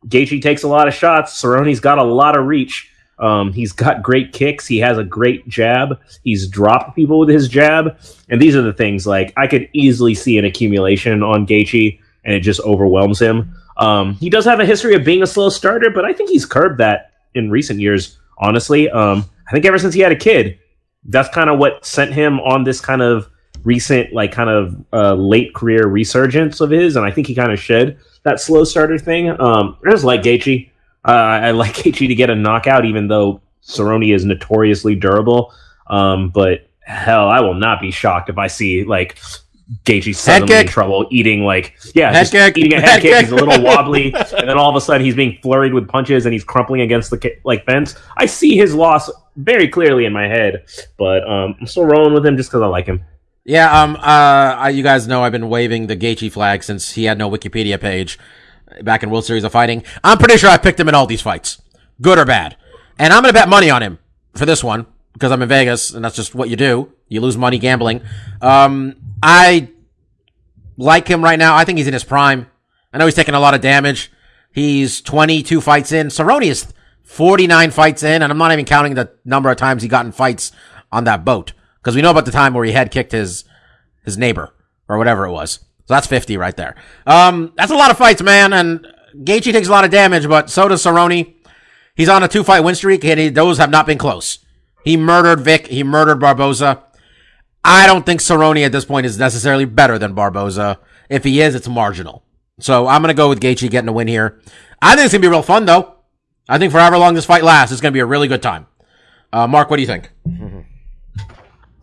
Gaethje takes a lot of shots. Cerrone's got a lot of reach. Um, he's got great kicks. He has a great jab. He's dropped people with his jab. And these are the things like I could easily see an accumulation on Gaethje, and it just overwhelms him. Um, he does have a history of being a slow starter, but I think he's curbed that in recent years. Honestly, um, I think ever since he had a kid, that's kind of what sent him on this kind of recent, like kind of uh, late career resurgence of his, and I think he kind of shed that slow starter thing. Um, I just like Gaethje. Uh, I *laughs* like Gaethje to get a knockout, even though Cerrone is notoriously durable. Um, but hell, I will not be shocked if I see like Gaethje suddenly in trouble eating like yeah, Head just eating a *laughs* head, Head kick. kick. He's a little *laughs* wobbly, and then all of a sudden he's being flurried with punches and he's crumpling against the like fence. I see his loss very clearly in my head, but um, I'm still rolling with him just because I like him. Yeah, um, uh, you guys know I've been waving the Gaethje flag since he had no Wikipedia page back in World Series of Fighting. I'm pretty sure I picked him in all these fights, good or bad. And I'm gonna bet money on him for this one because I'm in Vegas and that's just what you do. You lose money gambling. Um, I like him right now. I think he's in his prime. I know he's taking a lot of damage. He's 22 fights in. Cerrone is 49 fights in, and I'm not even counting the number of times he got in fights on that boat. Because we know about the time where he head kicked his his neighbor, or whatever it was. So that's 50 right there. Um, that's a lot of fights, man. And Gaethje takes a lot of damage, but so does Cerrone. He's on a two fight win streak, and he, those have not been close. He murdered Vick. He murdered Barboza. I don't think Cerrone at this point is necessarily better than Barboza. If he is, it's marginal. So I'm gonna go with Gaethje getting a win here. I think it's gonna be real fun though. I think for however long this fight lasts, it's gonna be a really good time. Uh, Mark, what do you think? *laughs*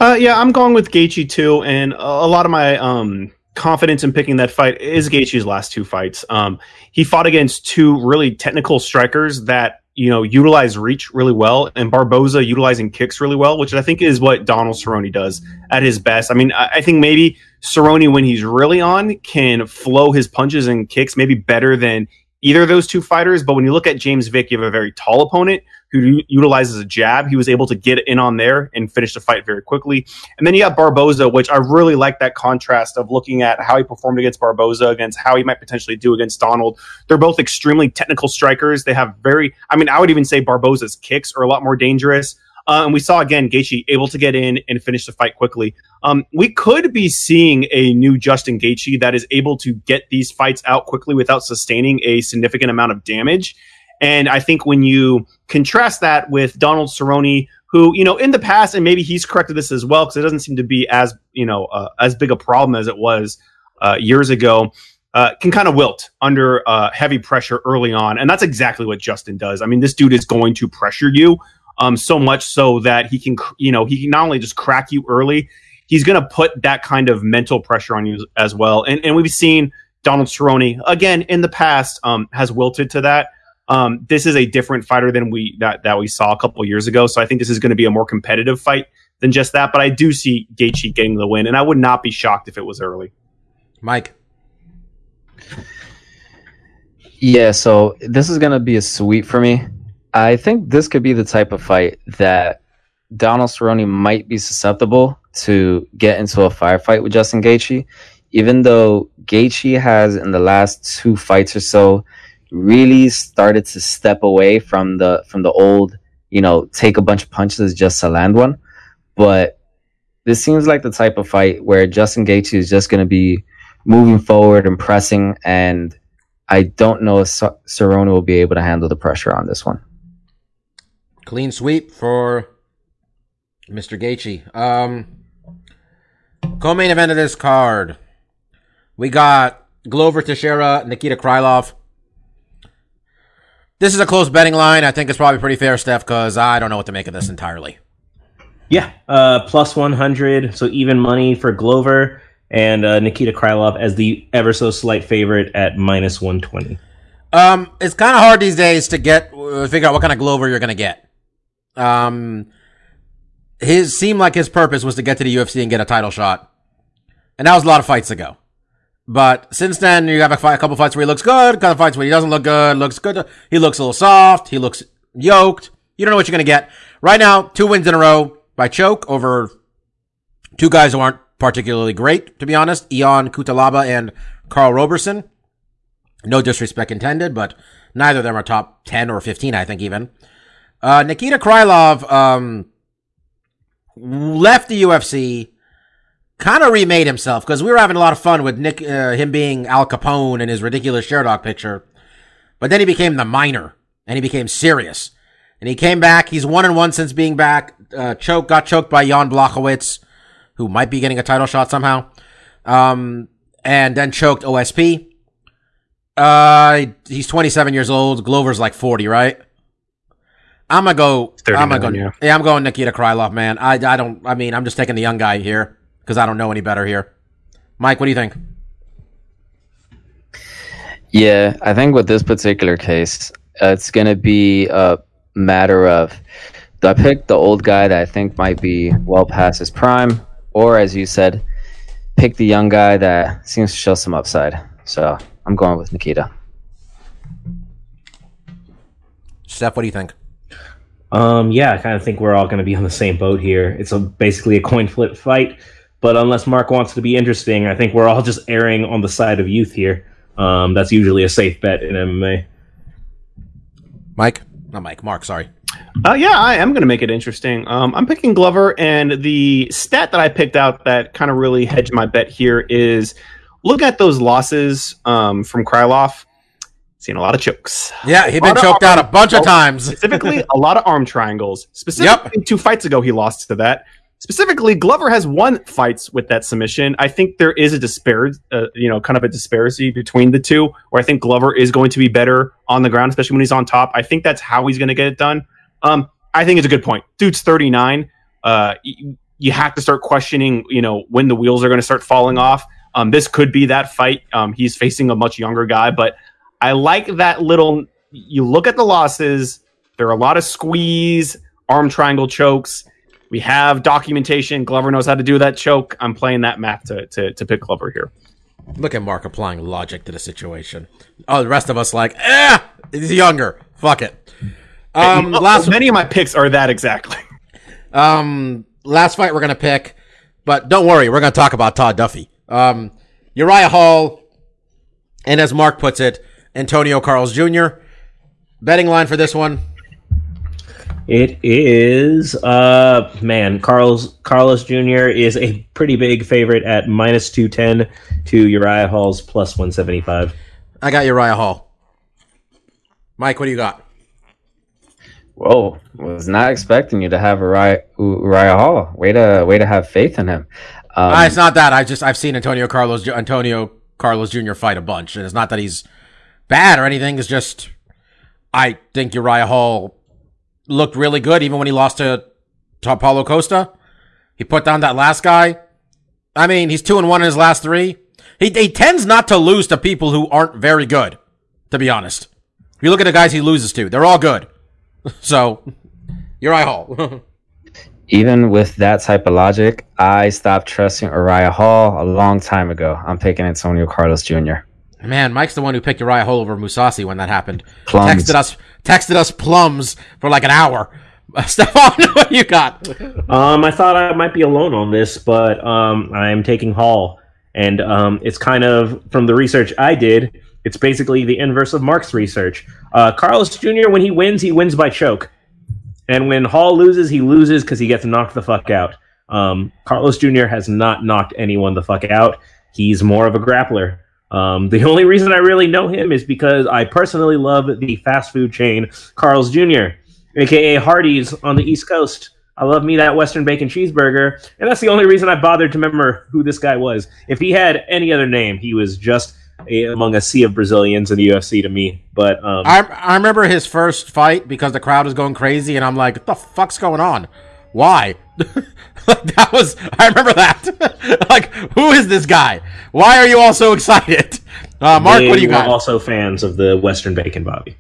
Uh, yeah, I'm going with Gaethje too, and a a lot of my um, confidence in picking that fight is Gaethje's last two fights. Um, he fought against two really technical strikers that you know utilize reach really well, and Barboza utilizing kicks really well, which I think is what Donald Cerrone does at his best. I mean, I, I think maybe Cerrone, when he's really on, can flow his punches and kicks maybe better than either of those two fighters. But when you look at James Vick, you have a very tall opponent who utilizes a jab. He was able to get in on there and finish the fight very quickly. And then you got Barboza, which I really like that contrast of looking at how he performed against Barboza against how he might potentially do against Donald. They're both extremely technical strikers. They have very, I mean, I would even say Barboza's kicks are a lot more dangerous. Uh, and we saw again Gaethje able to get in and finish the fight quickly. Um, we could be seeing a new Justin Gaethje that is able to get these fights out quickly without sustaining a significant amount of damage. And I think when you contrast that with Donald Cerrone, who you know in the past, and maybe he's corrected this as well because it doesn't seem to be as you know uh, as big a problem as it was uh, years ago. Uh, can kind of wilt under uh, heavy pressure early on, and that's exactly what Justin does. I mean, this dude is going to pressure you um, so much so that he can, you know, he can not only just crack you early, he's going to put that kind of mental pressure on you as well. And and we've seen Donald Cerrone again in the past um, has wilted to that. Um, this is a different fighter than we that that we saw a couple years ago. So I think this is going to be a more competitive fight than just that. But I do see Gaethje getting the win, and I would not be shocked if it was early. Mike. Yeah, so this is gonna be a sweep for me. I think this could be the type of fight that Donald Cerrone might be susceptible to get into a firefight with Justin Gaethje, even though Gaethje has in the last two fights or so really started to step away from the from the old, you know, take a bunch of punches just to land one. But this seems like the type of fight where Justin Gaethje is just going to be moving forward and pressing, and I don't know if Cer- Cerrone will be able to handle the pressure on this one. Clean sweep for Mr. Gaethje. Um, co-main event of this card. We got Glover Teixeira, Nikita Krylov. This is a close betting line. I think it's probably pretty fair, Steph, because I don't know what to make of this entirely. Yeah, uh, plus 100, so even money for Glover and uh, Nikita Krylov as the ever so slight favorite at minus 120. Um, it's kind of hard these days to get uh, figure out what kind of Glover you're gonna get. Um, his seemed like his purpose was to get to the UFC and get a title shot, and that was a lot of fights ago. But since then, you have a, fight, a couple fights where he looks good, a couple fights where he doesn't look good, looks good. He looks a little soft. He looks yoked. You don't know what you're gonna get. Right now, two wins in a row by choke over two guys who aren't particularly great, to be honest. Ion Cutelaba and Karl Roberson. No disrespect intended, but neither of them are top 10 or 15, I think even. Uh, Nikita Krylov, um, left the UFC, kind of remade himself because we were having a lot of fun with Nick, uh, him being Al Capone and his ridiculous share dog picture. But then he became the Miner and he became serious. And he came back. He's one and one since being back. Uh, choke, got choked by Jan Blachowicz, who might be getting a title shot somehow. Um, and then choked OSP. Uh, he's 27 years old. Glover's like 40, right? I'm gonna go. I'm gonna go. yeah. Yeah. I'm going Nikita Krylov, man. I, I don't. I mean, I'm just taking the young guy here because I don't know any better here. Mike, what do you think? Yeah, I think with this particular case, uh, it's going to be a matter of do I pick the old guy that I think might be well past his prime, or as you said, pick the young guy that seems to show some upside. So I'm going with Nikita. Steph, what do you think? Um, yeah, I kind of think we're all going to be on the same boat here. It's a, basically a coin flip fight, but unless Mark wants to be interesting, I think we're all just erring on the side of youth here. Um, that's usually a safe bet in MMA. Mike? Not Mike. Mark. Sorry. Uh, yeah, I am going to make it interesting. Um, I'm picking Glover, and the stat that I picked out that kind of really hedged my bet here is look at those losses um, from Krylov. Seen a lot of chokes. Yeah, he'd A been lot of choked out a bunch of times. Specifically, *laughs* a lot of arm triangles. Specifically, two fights ago, he lost to that. Specifically, Glover has won fights with that submission. I think there is a disparity, uh, you know, kind of a disparity between the two, where I think Glover is going to be better on the ground, especially when he's on top. I think that's how he's going to get it done. Um, I think it's a good point. Dude's 39. Uh, y- you have to start questioning, you know, when the wheels are going to start falling off. Um, this could be that fight. Um, he's facing a much younger guy, but I like that little. You look at the losses. There are a lot of squeeze, arm triangle chokes. We have documentation. Glover knows how to do that choke. I'm playing that math to to, to pick Glover here. Look at Mark applying logic to the situation. Oh, the rest of us like, eh, he's younger. Fuck it. Um, *laughs* last many of my picks are that exactly. Um, last fight we're gonna pick, but don't worry, we're gonna talk about Todd Duffy. Um, Uriah Hall, and as Mark puts it, Antonio Carlos Jr. Betting line for this one. It is, uh, man, Carlos Carlos Jr. is a pretty big favorite at minus two ten to Uriah Hall's plus one seventy five. I got Uriah Hall. Mike, what do you got? Whoa, was not expecting you to have Uriah, Uriah Hall. Way to way to have faith in him. Um, Ah, it's not that. I just I've seen Antonio Carlos Antonio Carlos Jr. fight a bunch, and it's not that he's bad or anything. It's just I think Uriah Hall looked really good, even when he lost to, to Paulo Costa. He put down that last guy. I mean, he's two and one in his last three. He he tends not to lose to people who aren't very good. To be honest, if you look at the guys he loses to, they're all good. *laughs* So Uriah Hall. *laughs* even with that type of logic, I stopped trusting Uriah Hall a long time ago. I'm picking Antonio Carlos Jr. Man, Mike's the one who picked Uriah Hall over Mousasi when that happened. Plums. Texted us, texted us plums for like an hour. Uh, *laughs* Stefan, *laughs* what you got? Um, I thought I might be alone on this, but um, I'm taking Hall, and um, it's kind of from the research I did. It's basically the inverse of Mark's research. Uh, Carlos Jr. when he wins, he wins by choke, and when Hall loses, he loses because he gets knocked the fuck out. Um, Carlos Jr. has not knocked anyone the fuck out. He's more of a grappler. Um, the only reason I really know him is because I personally love the fast food chain Carl's Jr., aka Hardee's on the East Coast. I love me that Western bacon cheeseburger, and that's the only reason I bothered to remember who this guy was. If he had any other name, he was just a, among a sea of Brazilians in the UFC to me. But um, I I remember his first fight because the crowd was going crazy, and I'm like, what the fuck's going on? Why? *laughs* like that was I remember that. *laughs* like, who is this guy? Why are you all so excited? Uh, Mark, they what do you were got? Also, fans of the Western bacon, Bobby.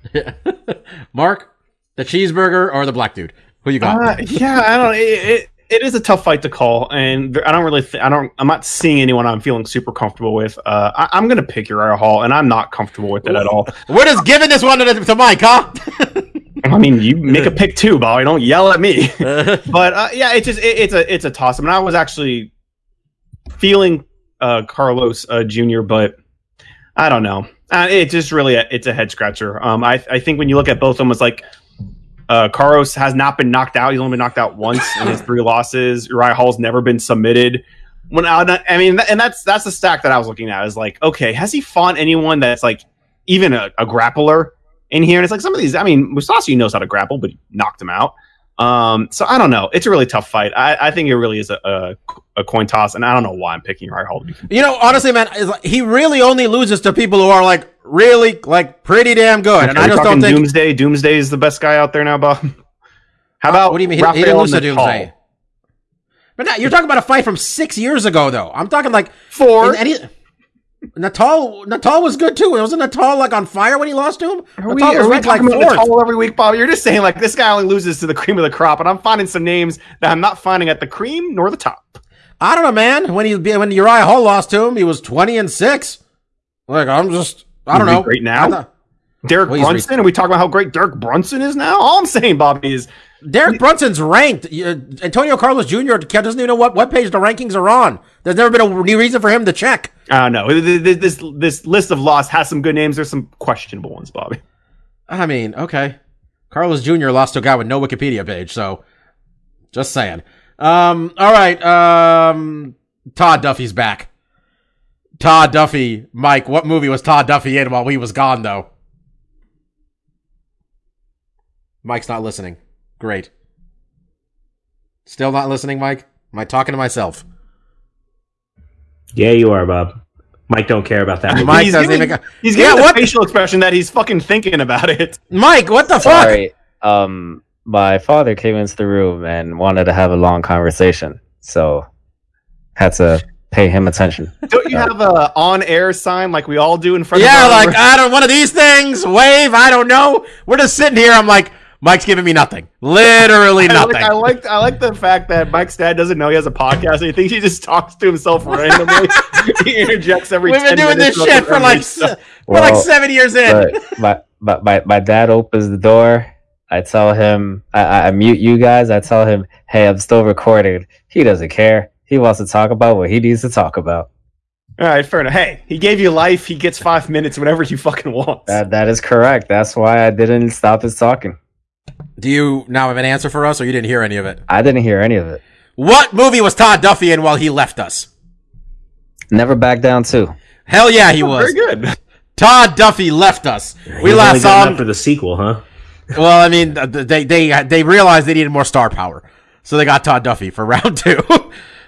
*laughs* Mark, the cheeseburger or the black dude? Who you got? Uh, yeah, I don't. It, it, it is a tough fight to call, and I don't really. Th- I don't. I'm not seeing anyone I'm feeling super comfortable with. Uh, I, I'm gonna pick Uriah Hall, and I'm not comfortable with it at all. We're just giving this one to, to Mike, huh? *laughs* I mean, you make a *laughs* pick too, Bobby. Don't yell at me. *laughs* but uh, yeah, it's just it, it's a it's a toss. I mean, I was actually feeling uh, Carlos uh, Jr., but I don't know. Uh, it just really it's a head scratcher. Um, I I think when you look at both of them, it's like uh, Carlos has not been knocked out. He's only been knocked out once in his *laughs* three losses. Uriah Hall's never been submitted. When I, I mean, and that's that's the stack that I was looking at. Is like, okay, has he fought anyone that's like even a, a grappler in here? And it's like some of these. I mean, Mousasi knows how to grapple, but he knocked him out. Um, so I don't know. It's a really tough fight. I, I think it really is a, a, a coin toss, and I don't know why I'm picking Hall. You know, honestly, man, like, he really only loses to people who are like really like pretty damn good, and I just don't think. Doomsday. Doomsday is the best guy out there now, Bob. *laughs* How about what do you mean? He, he didn't lose to? Doomsday. But now, you're talking about a fight from six years ago, though. I'm talking like Four. any. Natal Natal was good too. Wasn't Natal like on fire when he lost to him? Are we, Natal are we ranked like talking about fourth. Natal every week, Bob? You're just saying like this guy only loses to the cream of the crop, and I'm finding some names that I'm not finding at the cream nor the top. I don't know, man. When he when Uriah Hall lost to him, he was twenty and six. Like I'm just, I don't know. Right now? Thought- Derek Well, Brunson, are we talking about how great Derek Brunson is now? All I'm saying, Bobby, is Derek Brunson's ranked. Uh, Antonio Carlos Jr. doesn't even know what, what page the rankings are on. There's never been a new reason for him to check. I don't know. This, this this list of loss has some good names. There's some questionable ones, Bobby. I mean, okay. Carlos Jr. lost to a guy with no Wikipedia page, so just saying. Um, all right. Um, Todd Duffy's back. Todd Duffy, Mike. What movie was Todd Duffy in while he was gone, though? Mike's not listening. Great. Still not listening, Mike? Am I talking to myself? Yeah, you are, Bob. Mike don't care about that. *laughs* Mike he's doesn't giving, even. he's Yeah, the what? facial expression that he's fucking thinking about it. Mike, what the fuck? Sorry. Um, my father came into the room and wanted to have a long conversation, so had to pay him attention. Don't you have a on-air sign like we all do in front Yeah, of our like *laughs* I don't one of these things. Wave. I don't know. We're just sitting here. I'm like, Mike's giving me nothing. Literally *laughs* I nothing. like, I like I like the fact that Mike's dad doesn't know he has a podcast and he thinks he just talks to himself randomly. *laughs* he interjects every. We've been 10 doing this shit for like the se- we're like seven years in. But my, my, my, my dad opens the door. I tell him, I, I I mute you guys. I tell him, hey, I'm still recording. He doesn't care. He wants to talk about what he needs to talk about. All right, fair enough. Hey, he gave you life. He gets five minutes whenever he fucking wants. That That is correct. That's why I didn't stop his talking. Do you now have an answer for us, or you didn't hear any of it? I didn't hear any of it. What movie was Todd Duffy in while he left us? Never back down, too. Hell yeah, he Oh, was. very good. Todd Duffy left us. We He's last saw him. for the sequel, huh? Well, I mean, they they they realized they needed more star power, so they got Todd Duffy for *laughs* round two.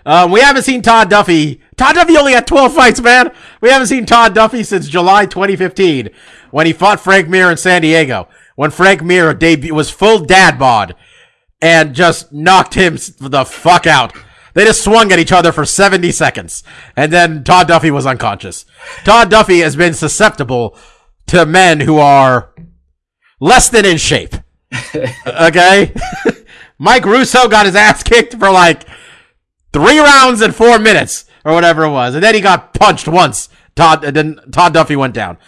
um, we haven't seen Todd Duffy. Todd Duffy only had twelve fights, man. We haven't seen Todd Duffy since July 2015 when he fought Frank Mir in San Diego. When Frank Mir debut was full dad bod and just knocked him the fuck out. They just swung at each other for 70 seconds. And then Todd Duffy was unconscious. Todd Duffy has been susceptible to men who are less than in shape. *laughs* okay? *laughs* Mike Russow got his ass kicked for like three rounds and four minutes or whatever it was. And then he got punched once. Todd, then Todd Duffy went down.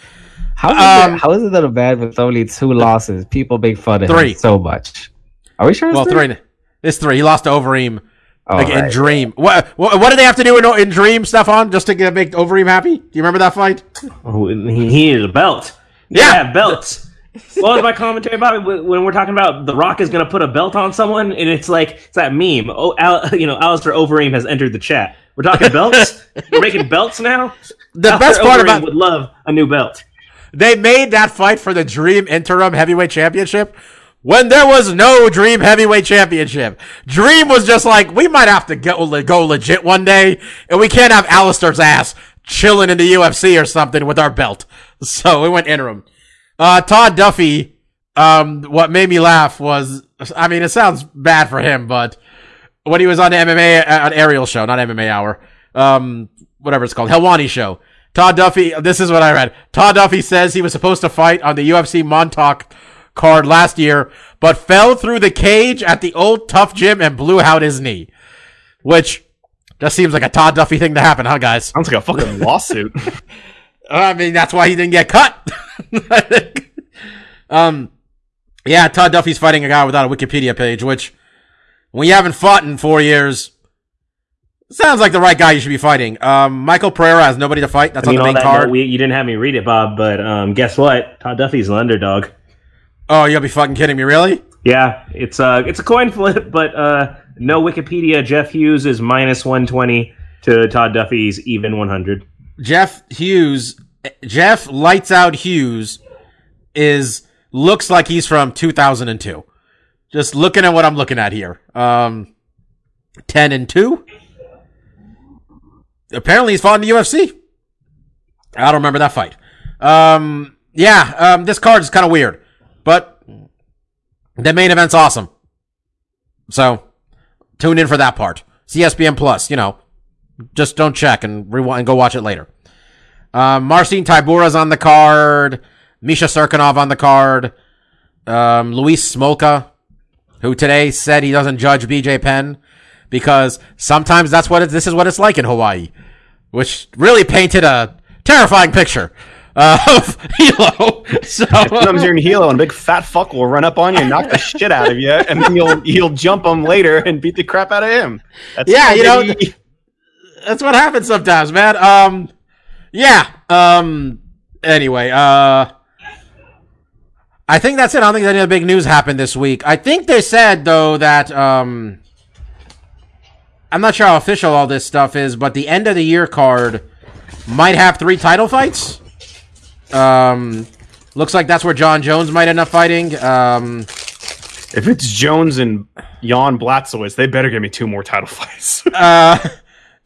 How is, Um, it, how is it that a bad with only two losses, people make fun of Three. him so much? Are we sure it's Well, three. It's three. He lost to Overeem Oh, like, in. Dream. What, what what did they have to do in, in Dream, Stefan, just to get, make Overeem happy? Do you remember that fight? Oh, he he needed a belt. Yeah. belts. what was my commentary about it when we're talking about The Rock is going to put a belt on someone? And it's like it's that meme. Oh, Al, *laughs* you know, Alistair Overeem has entered the chat. We're talking belts. *laughs* we're making belts now. The Alistair best part Overeem about would love a new belt. They made that fight for the Dream Interim Heavyweight Championship when there was no Dream Heavyweight Championship. Dream was just like, we might have to go, go legit one day, and we can't have Alistair's ass chilling in the UFC or something with our belt. *laughs* So we went interim. Uh, Todd Duffy, um, what made me laugh was, I mean, it sounds bad for him, but when he was on the MMA, uh, on Ariel show, not MMA Hour, um, whatever it's called, Helwani show. Todd Duffy, this is what I read. Todd Duffy says he was supposed to fight on the UFC Moncton card last year, but fell through the cage at the old tough gym and blew out his knee. Which just seems like a Todd Duffy thing to happen, huh, guys? Sounds like a fucking *laughs* lawsuit. I mean, that's why he didn't get cut. *laughs* um, yeah, Todd Duffy's fighting a guy without a Wikipedia page, which when you haven't fought in four years, sounds like the right guy you should be fighting. Um, Michael Pereira has nobody to fight. That's I mean, on the main card. no, we, you didn't have me read it, Bob, but um, guess what? Todd Duffy's an underdog. oh, you'll be fucking kidding me, really? Yeah, it's a it's a coin *laughs* flip, but uh, no Wikipedia. Jeff Hughes is minus one twenty to Todd Duffy's even one hundred. Jeff Hughes, Jeff Lights Out Hughes is looks like he's from 2002. Just looking at what I'm looking at here. Um, 10 and 2. Apparently he's fought in the UFC. I don't remember that fight. Um, yeah, um, this card is kind of weird, but the main event's awesome. So tune in for that part. ESPN Plus, you know, just don't check and rewind and go watch it later. Um, Marcin Tybura's on the card. Misha Cirkunov on the card. Um, Louis Smolka, who today said he doesn't judge BJ Penn because sometimes that's what it, this is what it's like in Hawaii, which really painted a terrifying picture uh, of *laughs* Hilo. So *laughs* Sometimes you're in Hilo and a big fat fuck will run up on you and knock the shit out of you, and then you'll you'll jump him later and beat the crap out of him. That's Yeah, you know, that's what happens sometimes, man. Um, yeah. Um. Anyway, uh, I think that's it. I don't think any other big news happened this week. I think they said though that um, I'm not sure how official all this stuff is, but the end of the year card might have three title fights. Um, looks like that's where Jon Jones might end up fighting. Um, If it's Jones and Jan Blachowicz, they better give me two more title *laughs* fights. uh,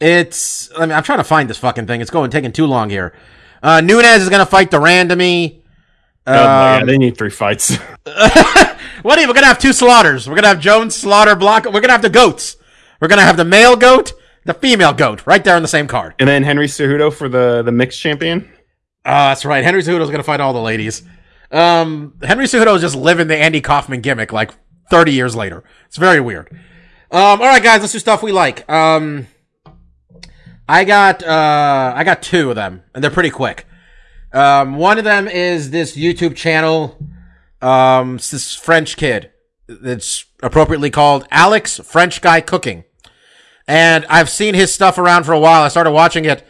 it's. I mean, I'm trying to find this fucking thing. It's going taking too long here. Uh, Nunes is gonna fight de Randamie. Oh, yeah, Um, they need three fights. *laughs* what are you? We're gonna have two slaughters. We're gonna have Jones slaughter block. We're gonna have the goats. We're gonna have the male goat, the female goat, right there on the same card. and then Henry Cejudo for the the mixed champion. Uh, that's right. Henry Cejudo's gonna fight all the ladies. Um, Henry Cejudo is just living the Andy Kaufman gimmick like 30 years later. It's very weird. Um, all right, guys, let's do stuff we like. Um, I got uh, I got two of them, and they're pretty quick. Um, one of them is this YouTube channel. Um, this French kid. It's appropriately called Alex French Guy Cooking, and I've seen his stuff around for a while. I started watching it.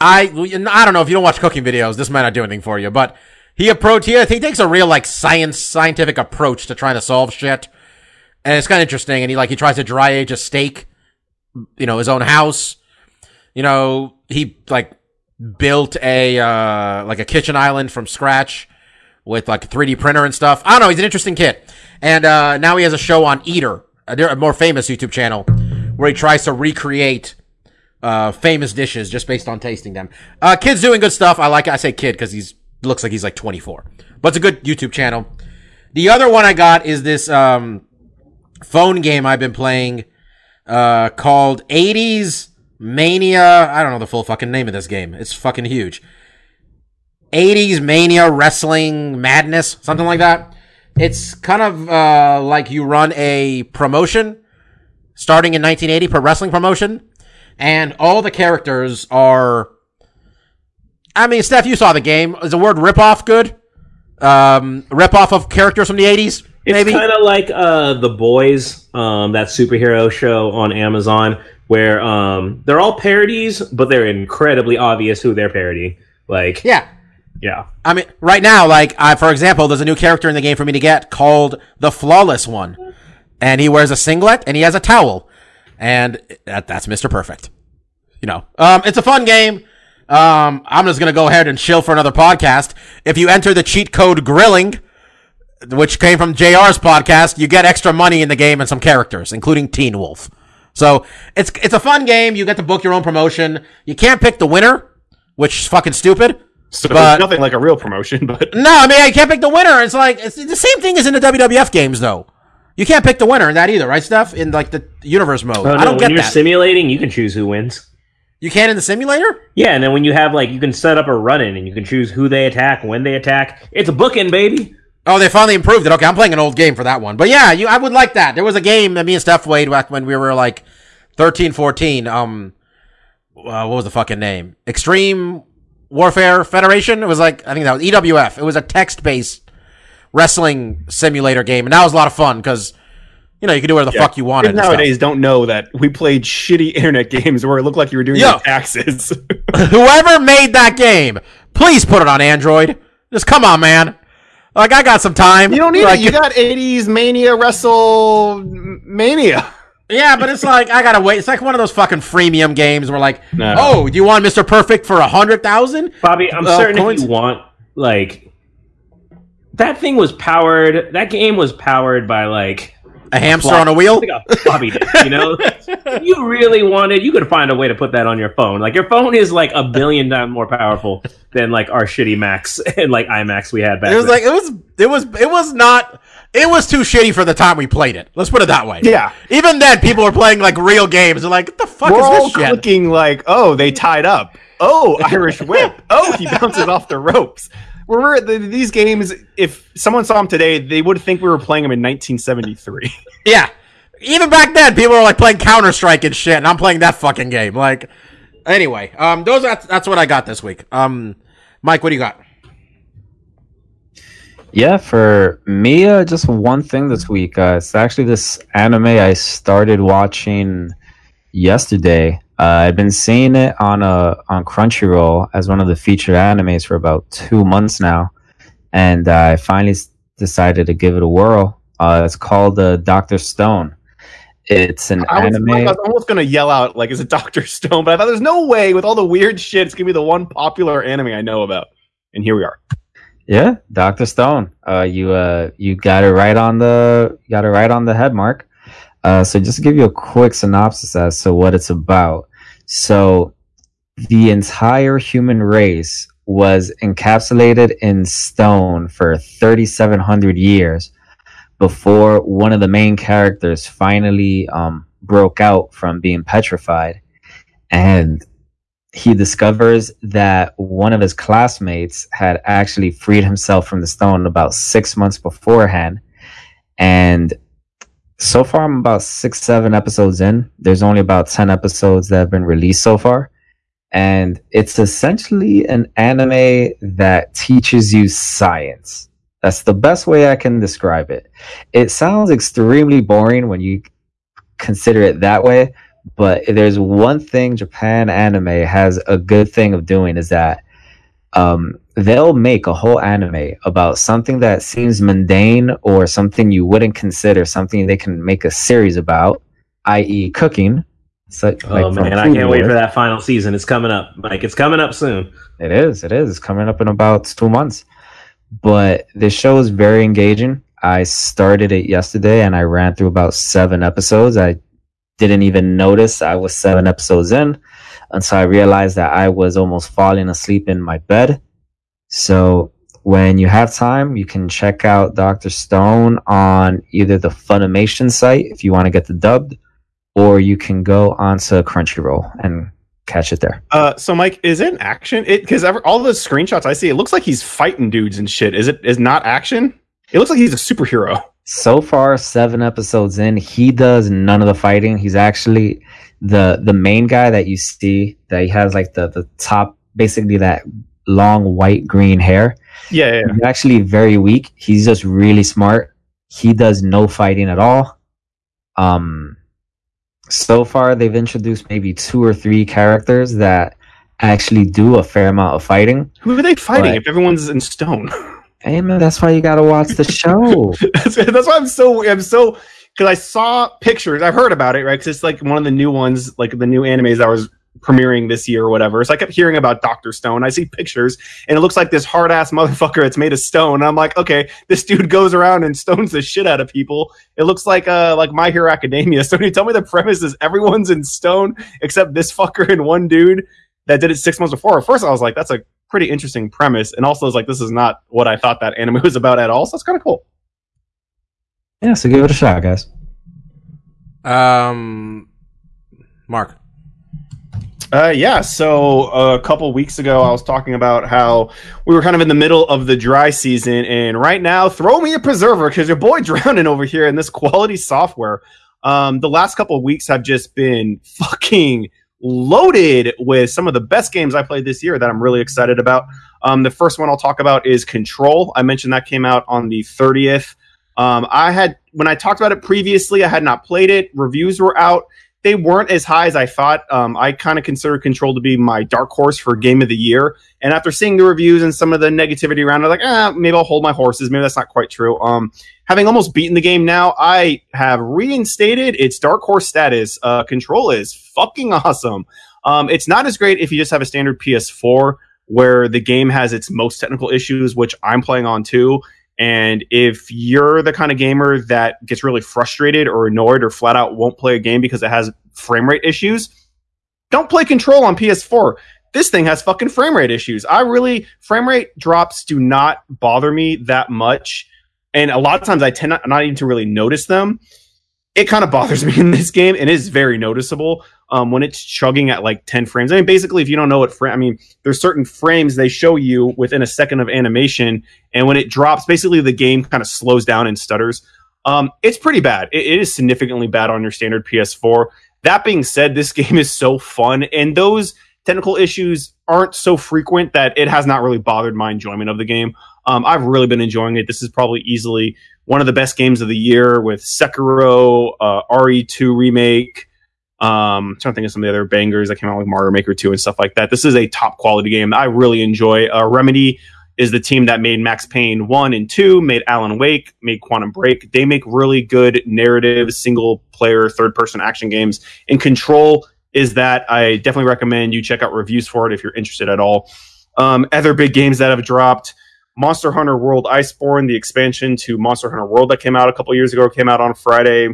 I I don't know if you don't watch cooking videos, this might not do anything for you, but he approach he, he takes a real like science scientific approach to trying to solve shit, and it's kind of interesting. And he like he tries to dry age a steak, you know, his own house. You know, he like built a uh like a kitchen island from scratch with like a 3D printer and stuff. I don't know. He's an interesting kid, and uh now he has a show on Eater, a, a more famous YouTube channel, where he tries to recreate uh, famous dishes just based on tasting them. Uh, kid's doing good stuff. I like, I say kid because he's, looks like he's like 24, but it's a good YouTube channel. The other one I got is this, um, phone game I've been playing, uh, called 80s Mania. I don't know the full fucking name of this game. It's fucking huge. 80s Mania Wrestling Madness, something like that. It's kind of, uh, like you run a promotion starting in 1980 pro wrestling promotion and all the characters are. I mean, Steph, you saw the game. Is the word ripoff good? Um, ripoff of characters from the eighties, It's kind of like uh, the Boys, um, that superhero show on Amazon, where um, they're all parodies, but they're incredibly obvious who they're parodying. Like, yeah, yeah, I mean, right now, like, I, for example, there's a new character in the game for me to get called the Flawless One, and he wears a singlet and he has a towel, and that, that's Mister Perfect. You know, um, it's a fun game. Um, I'm just gonna go ahead and chill for another podcast. If you enter the cheat code grilling, which came from JR's podcast, you get extra money in the game and some characters, including Teen Wolf. So it's it's a fun game. You get to book your own promotion. You can't pick the winner, which is fucking stupid. So But- it's nothing like a real promotion, *laughs* but No, I mean I can't pick the winner. It's like it's the same thing as in the WWF games, though. You can't pick the winner in that either, right, Steph? In like the universe mode, Oh, no, I don't when get you're that. simulating, you can choose who wins. you can in the simulator. Yeah, and then when you have like, you can set up a run-in, and you can choose who they attack, when they attack. It's a booking, baby. Oh, they finally improved it. Okay, I'm playing an old game for that one. But yeah, you, I would like that. There was a game that me and Steph played back when we were like 13, 14. Um, uh, what was the fucking name? Extreme Warfare Federation. It was like I think that was EWF. It was a text-based wrestling simulator game, and that was a lot of fun because you know you could do whatever the fuck you wanted. kids and stuff. nowadays don't know that we played shitty *laughs* internet games where it looked like you were doing Yo. your taxes. *laughs* *laughs* Whoever made that game, please put it on Android. Just come on, man. Like I got some time. you don't need like, it. You got 80s Mania Wrestle Mania. Yeah, but it's like I gotta wait. It's like one of those fucking freemium games where like, No. oh, do you want Mr. Perfect for a hundred thousand? Bobby, I'm Uh, certain coins? if you want, like, that thing was powered. That game was powered by like A hamster on a wheel? like a floppy disk. You know, *laughs* If you really wanted, you could find a way to put that on your phone. Like your phone is like a billion times more powerful than like our shitty Macs *laughs* and like iMacs we had back. It was then. like it was it was it was not it was too shitty for the time we played it. Let's put it that way. Yeah. Even then, people were playing like real games. They're like, what the fuck We're is all this shit? clicking like, oh, they tied up. Oh, Irish whip. Oh, he bounces off the ropes. We're the, these games. If someone saw them today, they would think we were playing them in 1973. *laughs* Yeah. Even back then, people were like playing Counter Strike and shit, and I'm playing that fucking game. Like, anyway, um, those that's, that's what I got this week. Um, Mike, what do you got? Yeah, for me, uh, just one thing this week. Uh, it's actually this anime I started watching yesterday. Uh, I've been seeing it on uh, on Crunchyroll as one of the featured animes for about two months now, and I finally s- decided to give it a whirl. Uh, it's called uh, Doctor Stone. It's an I was, anime. I was almost gonna yell out like, "Is it Doctor *laughs* Stone?" But I thought there's no way with all the weird shit, it's gonna be the one popular anime I know about. And here we are. Yeah, Doctor Stone. Uh, you uh, you got it right on the got it right on the head mark. Uh, so just to give you a quick synopsis as to what it's about. So the entire human race was encapsulated in stone for 3,700 years before one of the main characters finally um, broke out from being petrified, and he discovers that one of his classmates had actually freed himself from the stone about six months beforehand. And so far, I'm about six, seven episodes in. There's only about 10 episodes that have been released so far. And it's essentially an anime that teaches you science. That's the best way I can describe it. It sounds extremely boring when you consider it that way, but there's one thing Japan anime has a good thing of doing is that um, they'll make a whole anime about something that seems mundane or something you wouldn't consider something they can make a series about, i.e., cooking. Oh man, I can't wait for that final season. It's coming up, Mike. It's coming up soon. It is. It is. It's coming up in about two months. But this show is very engaging. I started it yesterday and I ran through about seven episodes. I didn't even notice I was seven episodes in until I realized that I was almost falling asleep in my bed. So when you have time, you can check out Dr. Stone on either the Funimation site if you want to get the dubbed, or you can go onto Crunchyroll and catch it there. Uh, so Mike, is it action? It because all the screenshots I see, it looks like he's fighting dudes and shit. Is it is not action? It looks like he's a superhero. So far, seven episodes in, he does none of the fighting. He's actually the the main guy that you see that he has like the the top, basically that long white green hair. Yeah, yeah. He's actually very weak. He's just really smart. He does no fighting at all. Um, so far they've introduced maybe two or three characters that actually do a fair amount of fighting. Who are they fighting if everyone's in stone? *laughs* Hey man, that's why you gotta watch the show. that's, *laughs* that's why I'm so I'm so because I saw pictures. I've heard about it, right? Because it's like one of the new ones, like the new animes that was premiering this year or whatever. So I kept hearing about Doctor Stone. I see pictures, and it looks like this hard ass motherfucker that's made of stone. And I'm like, okay, this dude goes around and stones the shit out of people. It looks like uh like My Hero Academia. *laughs* So when you tell me the premise is everyone's in stone except this fucker and one dude that did it six months before. At first, I was like, that's a pretty interesting premise, and also it's like this is not what I thought that anime *laughs* was about at all. So it's kind of cool. yeah, so give it a shot, guys. Um, Mark. Uh, yeah. So a couple weeks ago, I was talking about how we were kind of in the middle of the dry season, and right now, throw me a preserver because your boy *laughs* drowning over here in this quality software. Um, the last couple of weeks have just been fucking loaded with some of the best games I played this year that I'm really excited about. Um, the first one I'll talk about is Control. I mentioned that came out on the 30th. Um, I had when I talked about it previously, I had not played it. Reviews were out. They weren't as high as I thought. Um, I kind of consider Control to be my dark horse for Game of the Year. And after seeing the reviews and some of the negativity around, it, I'm like, ah, maybe I'll hold my horses. Maybe that's not quite true. Um, having almost beaten the game now, I have reinstated its dark horse status. Uh, Control is fucking awesome. Um, it's not as great if you just have a standard PS4 where the game has its most technical issues, which I'm playing on too. And if you're the kind of gamer that gets really frustrated or annoyed or flat out won't play a game because it has frame rate issues, don't play Control on PS4. This thing has fucking frame rate issues. I really, frame rate drops do not bother me that much. And a lot of times I tend not, not even to really notice them. It kind of *laughs* bothers me in this game and is very noticeable um, when it's chugging at like 10 frames. I mean, basically, if you don't know what frame, I mean, there's certain frames they show you within a second of animation, and when it drops, basically the game kind of slows down and stutters. Um, it's pretty bad. It, it is significantly bad on your standard PS4. That being said, this *laughs* game is so fun, and those technical issues aren't so frequent that it has not really bothered my enjoyment of the game. Um, I've really been enjoying it. This is probably easily one of the best games of the year with Sekiro, uh, RE2 remake. Um, I'm trying to think of some of the other bangers that came out like Mario Maker 2 and stuff like that. This is a top quality game I really enjoy. Uh, Remedy is the team that made Max Payne 1 and 2, made Alan Wake, made Quantum Break. They make really good narrative, single player, third person action games. And Control is that I definitely recommend you check out reviews for it if you're interested at all. Um, other big games that have dropped Monster Hunter World Iceborne, the expansion to Monster Hunter World that came out a couple years ago, came out on Friday.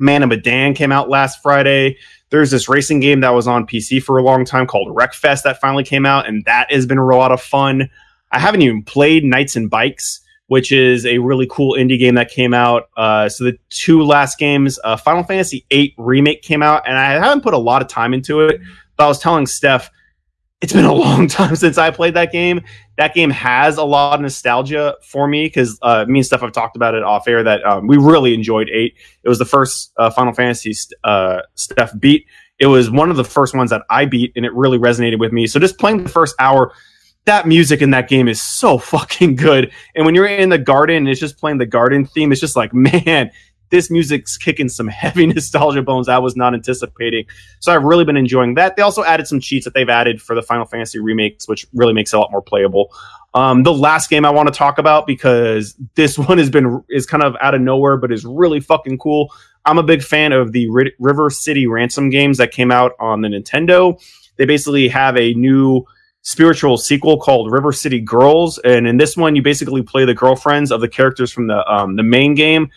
Man of Medan came out last Friday. There's this racing game that was on PC for a long time called Wreckfest that finally came out, and that has been a lot of fun. I haven't even played Knights and Bikes, which is a really cool indie game that came out. Uh, so the two last games, uh, Final Fantasy VIII Remake came out, and I haven't put a lot of time into it. But I was telling Steph, it's been a *laughs* long time since I played that game. That game has a lot of nostalgia for me because uh, me and Steph have talked about it off air that um, we really enjoyed eight. It was the first uh, Final Fantasy uh, Steph beat. It was one of the first ones that I beat, and it really resonated with me. So just playing the first hour, that music in that game is so *laughs* fucking good. And when you're in the garden and it's just playing the garden theme, it's just like, man, this music's kicking some *laughs* heavy nostalgia bones I was not anticipating. So I've really been enjoying that. They also added some cheats that they've added for the Final Fantasy remakes, which really makes it a lot more playable. Um, the last game I want to talk about because this *laughs* one has been is kind of out of nowhere, but is really fucking cool. I'm a big fan of the R- River City Ransom games that came out on the Nintendo. They basically have a new spiritual sequel called River City Girls, and in this one, you basically play the girlfriends of the characters from the um, the main game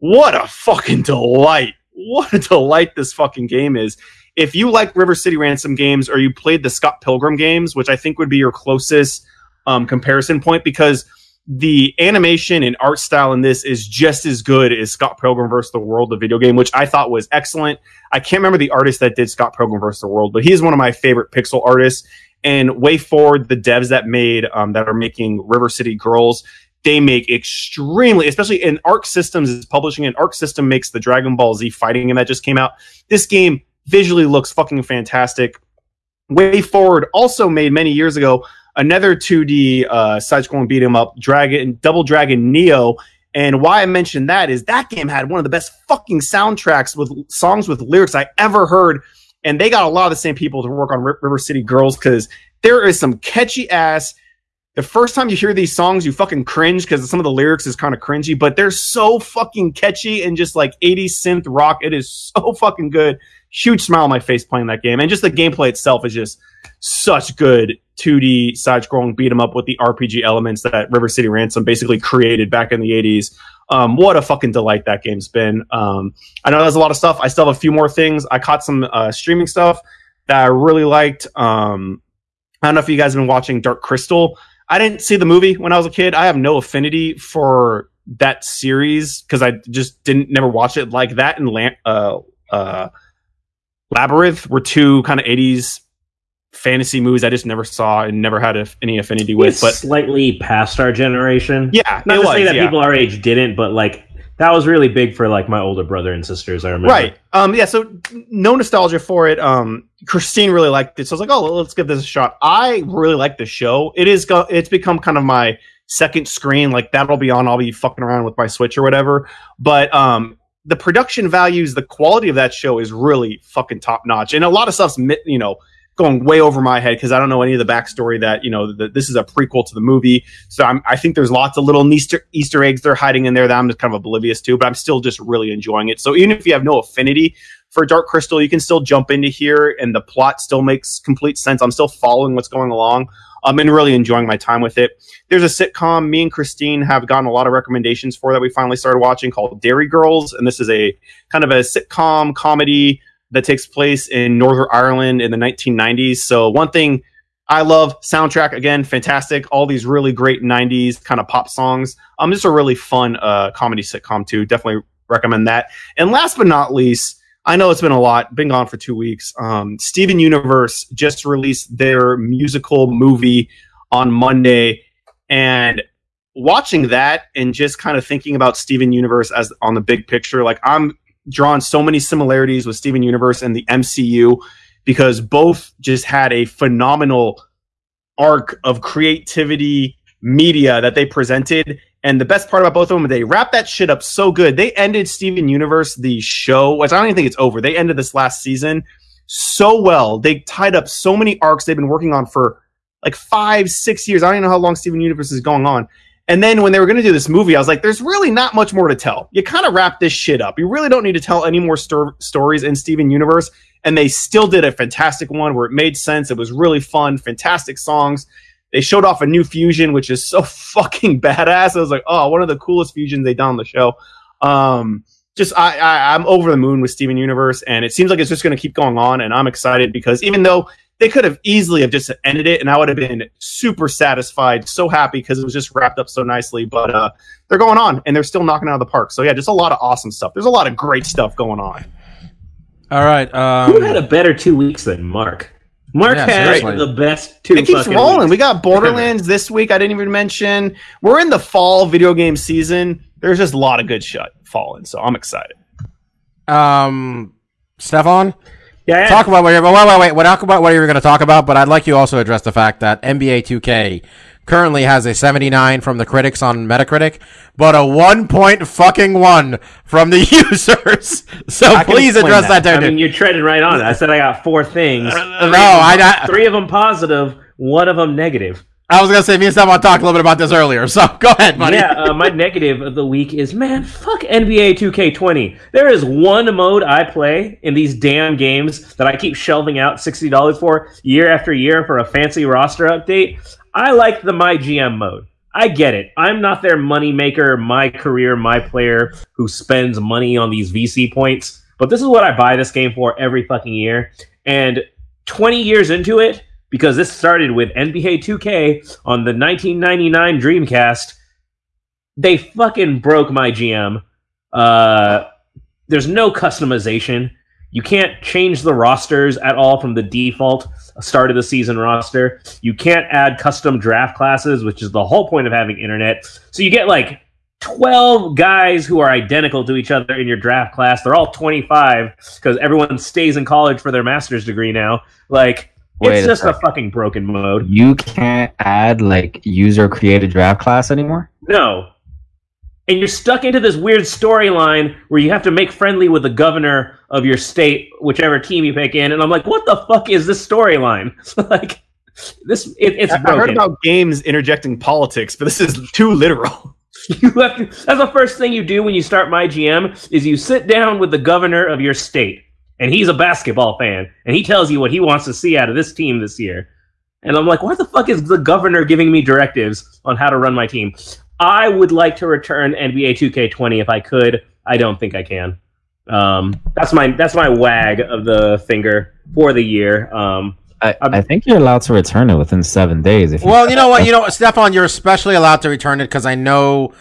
what a fucking delight. What a delight this fucking game is. If you like River City Ransom games or you played the Scott Pilgrim games, which I think would be your closest um, comparison point because the animation and art style in this is just as good as Scott Pilgrim vs. the World, the video game, which I thought was excellent. I can't remember the artist that did Scott Pilgrim vs. the World, but he's one of my favorite pixel artists. And WayForward, the devs that made um, that are making River City Girls, they make extremely, especially in Arc Systems is publishing it. Arc System makes the Dragon Ball Z fighting game that just came out. This game visually looks fucking fantastic. Way Forward also made many years ago another 2D uh, side-scrolling beat 'em up, Dragon Double Dragon Neon. And why I mentioned that is that game had one of the best fucking soundtracks with songs with lyrics I ever heard. And they got a lot of the same people to work on River City Girls because there is some catchy ass the first time you hear these songs, you fucking cringe because some of the lyrics is kind of cringy, but they're so fucking catchy and just like 80s synth rock. It is *laughs* so fucking good. Huge smile on my face playing that game. And just the gameplay itself is just such good 2D side scrolling beat 'em up with the RPG elements that River City Ransom basically created back in the 80s. Um, what a fucking delight that game's been. Um, I know there's a lot of stuff. I still have a few more things. I caught some uh, streaming stuff that I really liked. Um, I don't know if you guys have been watching Dark Crystal. I didn't see the movie when I was a kid. I have no affinity for that series because I just didn't never watch it like that. And uh, uh, Labyrinth were two kind of eighties fantasy movies I just never saw and never had a, any affinity with. It's but slightly past our generation. Yeah, not to was, say that yeah. people our age didn't, but like that was really big for like my older brother and sisters. I remember. Right. Um. Yeah. So no nostalgia for it. Um. Christine really liked it, so I was like, "Oh, let's give this a shot." I really like the show. It is. Go- it's become kind of my second screen. Like that'll be on. I'll be fucking around with my Switch or whatever. But um, the production values, the quality of that show is really fucking top notch, and a lot of stuff's you know going way over my head because I don't know any of the backstory that you know that this is a prequel to the movie. So I'm, I think there's lots of little Easter Easter eggs they're hiding in there that I'm just kind of oblivious to, but I'm still just really enjoying it. So even if you have no affinity for Dark Crystal, you can still jump into here, and the plot still makes complete sense. I'm still following what's going along. Um, and really enjoying my time with it. There's a sitcom me and Christine have gotten a lot of recommendations for that we finally started watching called Derry Girls, and this is a kind of a sitcom comedy that takes place in Northern Ireland in the 1990s. So one thing I love soundtrack again, fantastic. All these really great 90s kind of pop songs. Um, just a really fun uh, comedy sitcom too. Definitely recommend that. And last but not least, I know it's been a lot, been gone for two weeks. Um, Steven Universe just released their musical movie on Monday, and watching that and just kind of thinking about Steven Universe as on the big picture, like I'm drawn so many similarities with Steven Universe and the MCU because both just had a phenomenal arc of creativity media that they presented. And the best part about both of them, they wrapped that shit up so good. They ended Steven Universe, the show, which I don't even think it's over. They ended this last season so well. They tied up so many arcs they've been working on for like five, six years. I don't even know how long Steven Universe is going on. And then when they were going to do this movie, I was like, there's really not much more to tell. You kind of wrap this shit up. You really don't need to tell any more stor- stories in Steven Universe. And they still did a fantastic one where it made sense. It was really fun, fantastic songs. They showed off a new fusion, which is so *laughs* fucking badass. I was like, oh, one of the coolest fusions they've done on the show. Um, just I, I I'm over the moon with Steven Universe, and it seems like it's just going to keep going on. And I'm excited because even though they could have easily have just ended it, and I would have been super satisfied, so happy because it was just wrapped up so nicely. But uh, they're going on, and they're still knocking out of the park. So yeah, just a lot of awesome stuff. There's a lot of great stuff going on. All right. Um, Who had a better two weeks than Mark? Mark Yeah, had seriously. the best two. It keeps rolling. weeks. We got Borderlands this week. I didn't even mention. We're in the fall video game season. There's just a lot of good shit falling, so I'm excited. um, Stefan, Yeah, yeah. talk about what you're. Wait, wait, wait. We'll talk about what you're going to talk about, but I'd like you also address the fact that NBA 2K currently has a 79 from the critics on Metacritic, but a one point fucking one from the *laughs* users. So please address that, that. I mean, you're treading right on it. I said I got four things. no, I, I, Three of them positive, one of them negative. I was to say me and Stefan talked a little bit about this earlier. So *laughs* go ahead, buddy. Yeah, uh, my negative of the week is man, fuck NBA 2K20. There is one mode I play in these damn games that I keep shelving out $60 for year after year for a fancy roster update. I like the My GM mode. I get it. I'm not their money maker, my career, my player who spends money on these VC points. But this is what I buy this game for every fucking year. And 20 years into it, because this started with NBA 2K on the 1999 Dreamcast, they fucking broke my GM. Uh, there's no customization. You can't change the rosters at all from the default start of the season roster. You can't add custom draft classes, which is the whole point of having internet. So you get like 12 guys who are identical to each other in your draft class. They're all 25 because everyone stays in college for their master's degree now. Like, Wait it's a just a fucking broken mode. You can't add like user created draft class anymore. No. And you're stuck into this weird storyline where you have to make friendly with the governor of your state, whichever team you pick in. And I'm like, what the fuck is this storyline? *laughs* like, this it, it's I- I heard about games interjecting politics, but this is too literal. *laughs* you have to, that's the first thing you do when you start my GM is you sit down with the governor of your state, and he's a basketball fan, and he tells you what he wants to see out of this team this year. And I'm like, why the fuck is the governor giving me directives on how to run my team? I would like to return NBA 2K20 if I could. I don't think I can. Um, that's my that's my wag of the finger for the year. Um, I, I'm- think you're allowed to return it within seven days. If you Well, *laughs* you know what? You know, Stefan, you're especially allowed to return it because I know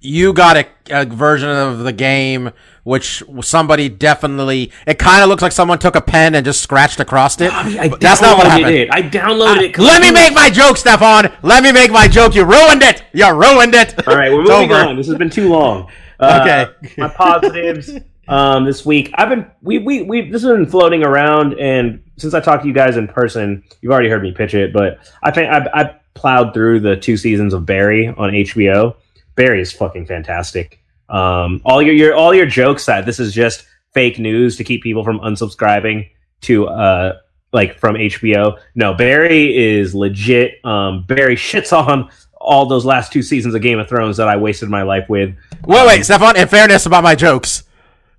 you got a, a version of the game which somebody definitely. It kind of looks like someone took a pen and just scratched across it. I But that's not what happened. It. I downloaded it. Let me make my joke, Stefan. Let me make my joke. You ruined it. You ruined it. All right, we're moving over. on. This has been too long. *laughs* Uh, Okay. my positives um, this week. I've been we we we this has been floating around, and since I talked to you guys in person, you've already heard me pitch it. But I think I, I plowed through the two seasons of Barry on HBO. Barry is fucking fantastic. Um, all your your all your jokes that this is just fake news to keep people from unsubscribing to uh like from HBO. No, Barry is legit. Um, Barry shits on all those last two seasons of Game of Thrones that I wasted my life with. Wait, wait, Stefan. In fairness about my jokes,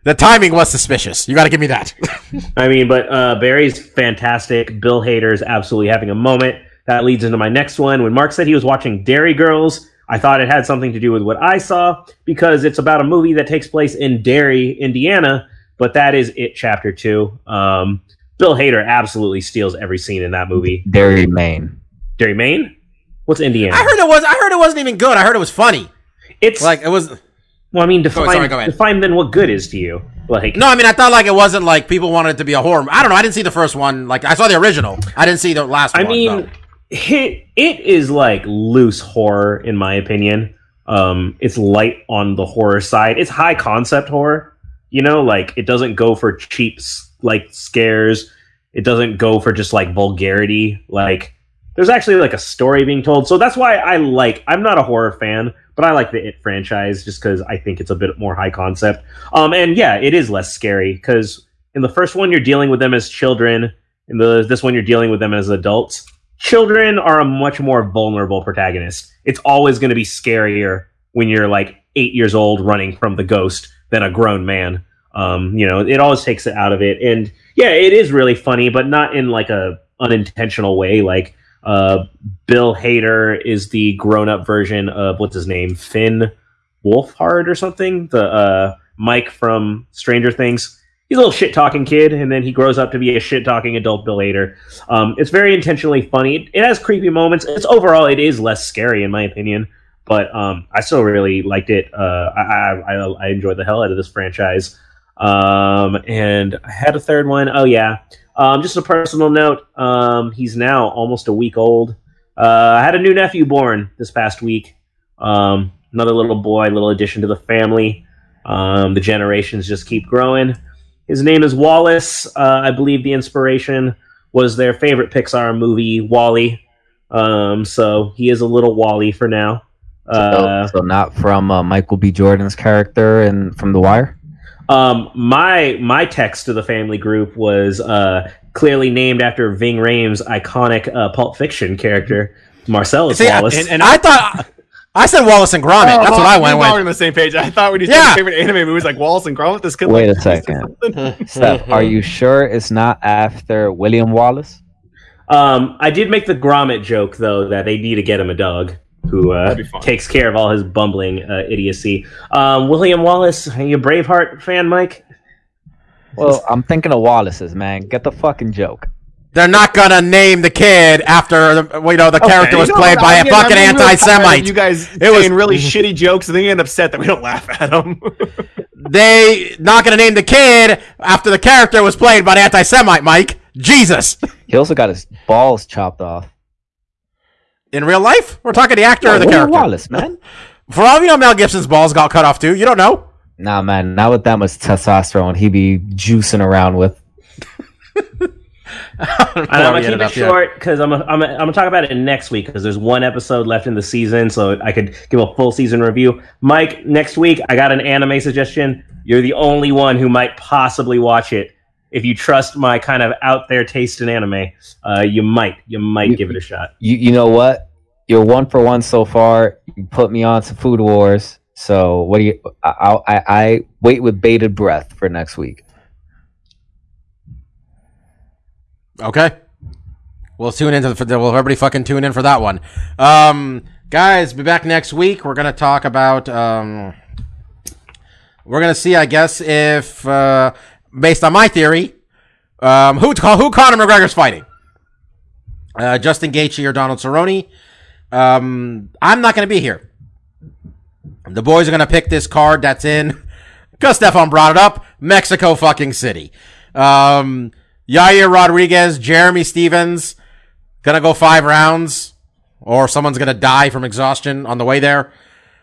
the timing was suspicious. You got to give me that. *laughs* I mean, but uh, Barry's fantastic. Bill Hader's absolutely having a moment. That leads into my next one. When Mark said he was watching Derry Girls, I thought it had something to do with what I saw because it's about a movie that takes place in Derry, Indiana. But that is it, chapter two. Um, Bill Hader absolutely steals every scene in that movie. Derry Maine. Derry, Maine. What's Indiana? I heard it was. I heard it wasn't even good. I heard it was funny. it's Like it was. Well, I mean, define sorry, go ahead. define then what good is to you. Like, No, I mean I thought like it wasn't like people wanted it to be a horror. I don't know. I didn't see the first one. Like I saw the original. I didn't see the last I one. I mean, though. It it is like loose horror in my opinion. Um, it's light on the horror side. It's high concept horror. You know, like it doesn't go for cheap like scares. It doesn't go for just like vulgarity. Like there's actually like a story being told. So that's why I like. I'm not a horror fan, but I like the It franchise just because I think it's a bit more high concept. Um, and yeah, it is less scary because in the first one you're dealing with them as children. In the this one you're dealing with them as adults. Children are a much more vulnerable protagonist. It's always going to be scarier when you're like eight years old running from the ghost than a grown man. Um, you know, it always takes it out of it. And yeah, it is really funny, but not in like a unintentional way. Like uh, Bill Hader is the grown-up version of what's his name, Finn Wolfhard or something. The uh, Mike from Stranger Things. He's a little shit-talking kid, and then he grows up to be a shit-talking adult Bill Hader. Um, it's very intentionally funny. It has creepy moments. It's overall, it is less scary in my opinion but um, I still really liked it. Uh, I, I, I enjoyed the hell out of this franchise. Um, and I had a third one. Oh yeah, um, just a personal note. Um, he's now almost a week old. Uh, I had a new nephew born this past week. Um, another little boy, little addition to the family. The generations just keep growing. His name is Wallace. Uh, I believe the inspiration was their favorite Pixar movie, WALL-E. Um, so he is a little Wally for now. Uh, so, so not from uh, Michael B. Jordan's character and from The Wire. Um, my my text to the family group was uh, clearly named after Ving Rhames' iconic uh, Pulp Fiction character, Marcellus See, I- Wallace. and, and I thought I said Wallace and Gromit. That's what I went with. we were with. on the same page. I thought when you Yeah. said favorite anime movies like Wallace and Gromit, this kid. Wait like, a second. *laughs* Steph, are you sure it's not after William Wallace? um, I did make the Gromit joke though that they need to get him a dog who uh, That'd be fun. takes care of all his bumbling uh, idiocy. Um, William Wallace, are you a Braveheart fan, Mike? Well, I'm thinking of Wallace's, man. Get the fucking joke. They're not gonna name the kid after the, you know the character was You know played what, by a fucking I'm really anti-Semite. You guys It was- really shitty jokes, and then you get upset that we don't laugh at them. *laughs* They not gonna name the kid after the character was played by an anti-Semite. Mike, Jesus. He also got his balls chopped off. In real life, we're talking the actor or the William character. Wallace, man. *laughs* For all you know, Mel Gibson's balls got cut off too. You don't know. Nah, man. Not with that much testosterone, he'd be juicing around with. *laughs* And I'm gonna keep it short because I'm I'm I'm gonna talk about it next week because there's one episode left in the season, so I could give a full season review. Mike, next week I got an anime suggestion. You're the only one who might possibly watch it. If you trust my kind of out there taste in anime, uh, you might you might You- give it a shot. You, you know what? You're one for one so far. You put me on to Food Wars. So what do you? I, I, I wait with bated breath for next week. Okay. We'll tune into the. Will everybody fucking tune in for that one? Um, guys, be back next week. We're gonna talk about. Um, we're gonna see, I guess, if uh, based on my theory, um, who who Conor McGregor's fighting. Uh, Justin Gaethje or Donald Cerrone. Um, I'm not gonna be here. The boys are gonna pick this card that's in. Because Stefan brought it up, Mexico fucking City. Um, Yair Rodriguez, Jeremy Stephens, gonna go five rounds, or someone's gonna die from exhaustion on the way there.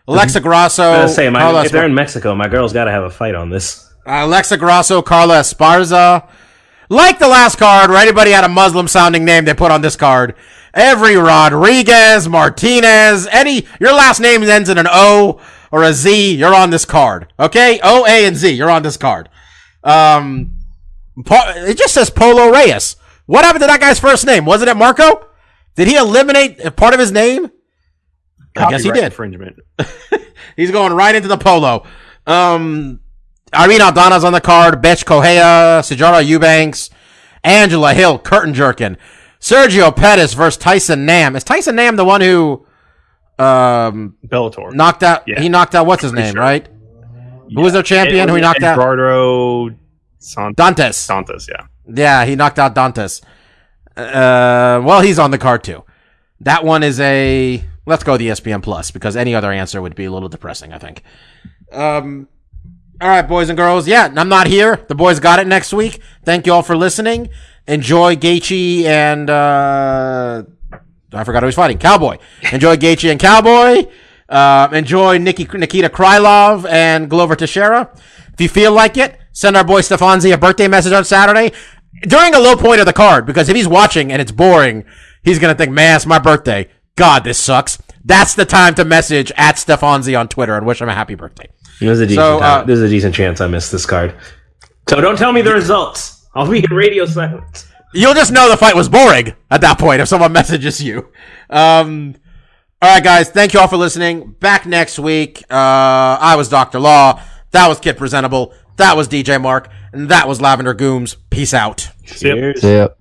Alexa Grasso, I was say, my, Carla if they're in Mexico, my girl's got to have a fight on this. Alexa Grasso, Carla Esparza. Like the last card, where anybody had a Muslim sounding name they put on this card. Every Rodriguez, Martinez, any, your last name ends in an O or a Z, you're on this card. Okay? O, A, and Z, you're on this card. Um, it just says Polo Reyes. What happened to that guy's first name? Wasn't it Marco? Did he eliminate part of his name? I guess he did. Infringement. *laughs* He's going right into the polo. Um, Irene Aldana's on the card. Bethe Correia, Sijara Eubanks, Angela Hill, curtain Jerkin, Sergio Pettis versus Tyson Nam. Is Tyson Nam the one who um Bellator. knocked out? Yeah. He knocked out what's his name, sure. right? Who was their champion? Who he knocked out? Sant- Dantas. Santos. Yeah. Yeah, he knocked out Dantas. Uh, well, he's on the card too. That one is a. Let's go the ESPN Plus because any other answer would be a little depressing. I think. Um. All right, boys and girls. Yeah, I'm not here. The boys got it next week. Thank you all for listening. Enjoy Gaethje and uh, I forgot who he's fighting. Cowboy. Enjoy Gaethje and Cowboy. Uh, enjoy Nikki, Nikita Krylov and Glover Teixeira. If you feel like it, Send our boy Stefanzi a birthday message on Saturday during a low point of the card because if he's watching and it's boring, he's going to think, man, it's my birthday. God, this sucks. That's the time to message at Stefanzi on Twitter and wish him a happy birthday. There's a decent, so, uh, there's a decent chance I missed this card. So don't tell me the results. I'll be in radio silence. You'll just know the fight was boring at that point if someone *laughs* messages you. Um, all right, guys. Thank you all for listening. Back next week. Uh, I was Dr. Law. That was Kid Presentable. That was DJ Mark, and that was Lavender Gooms. Peace out. Cheers. Yep.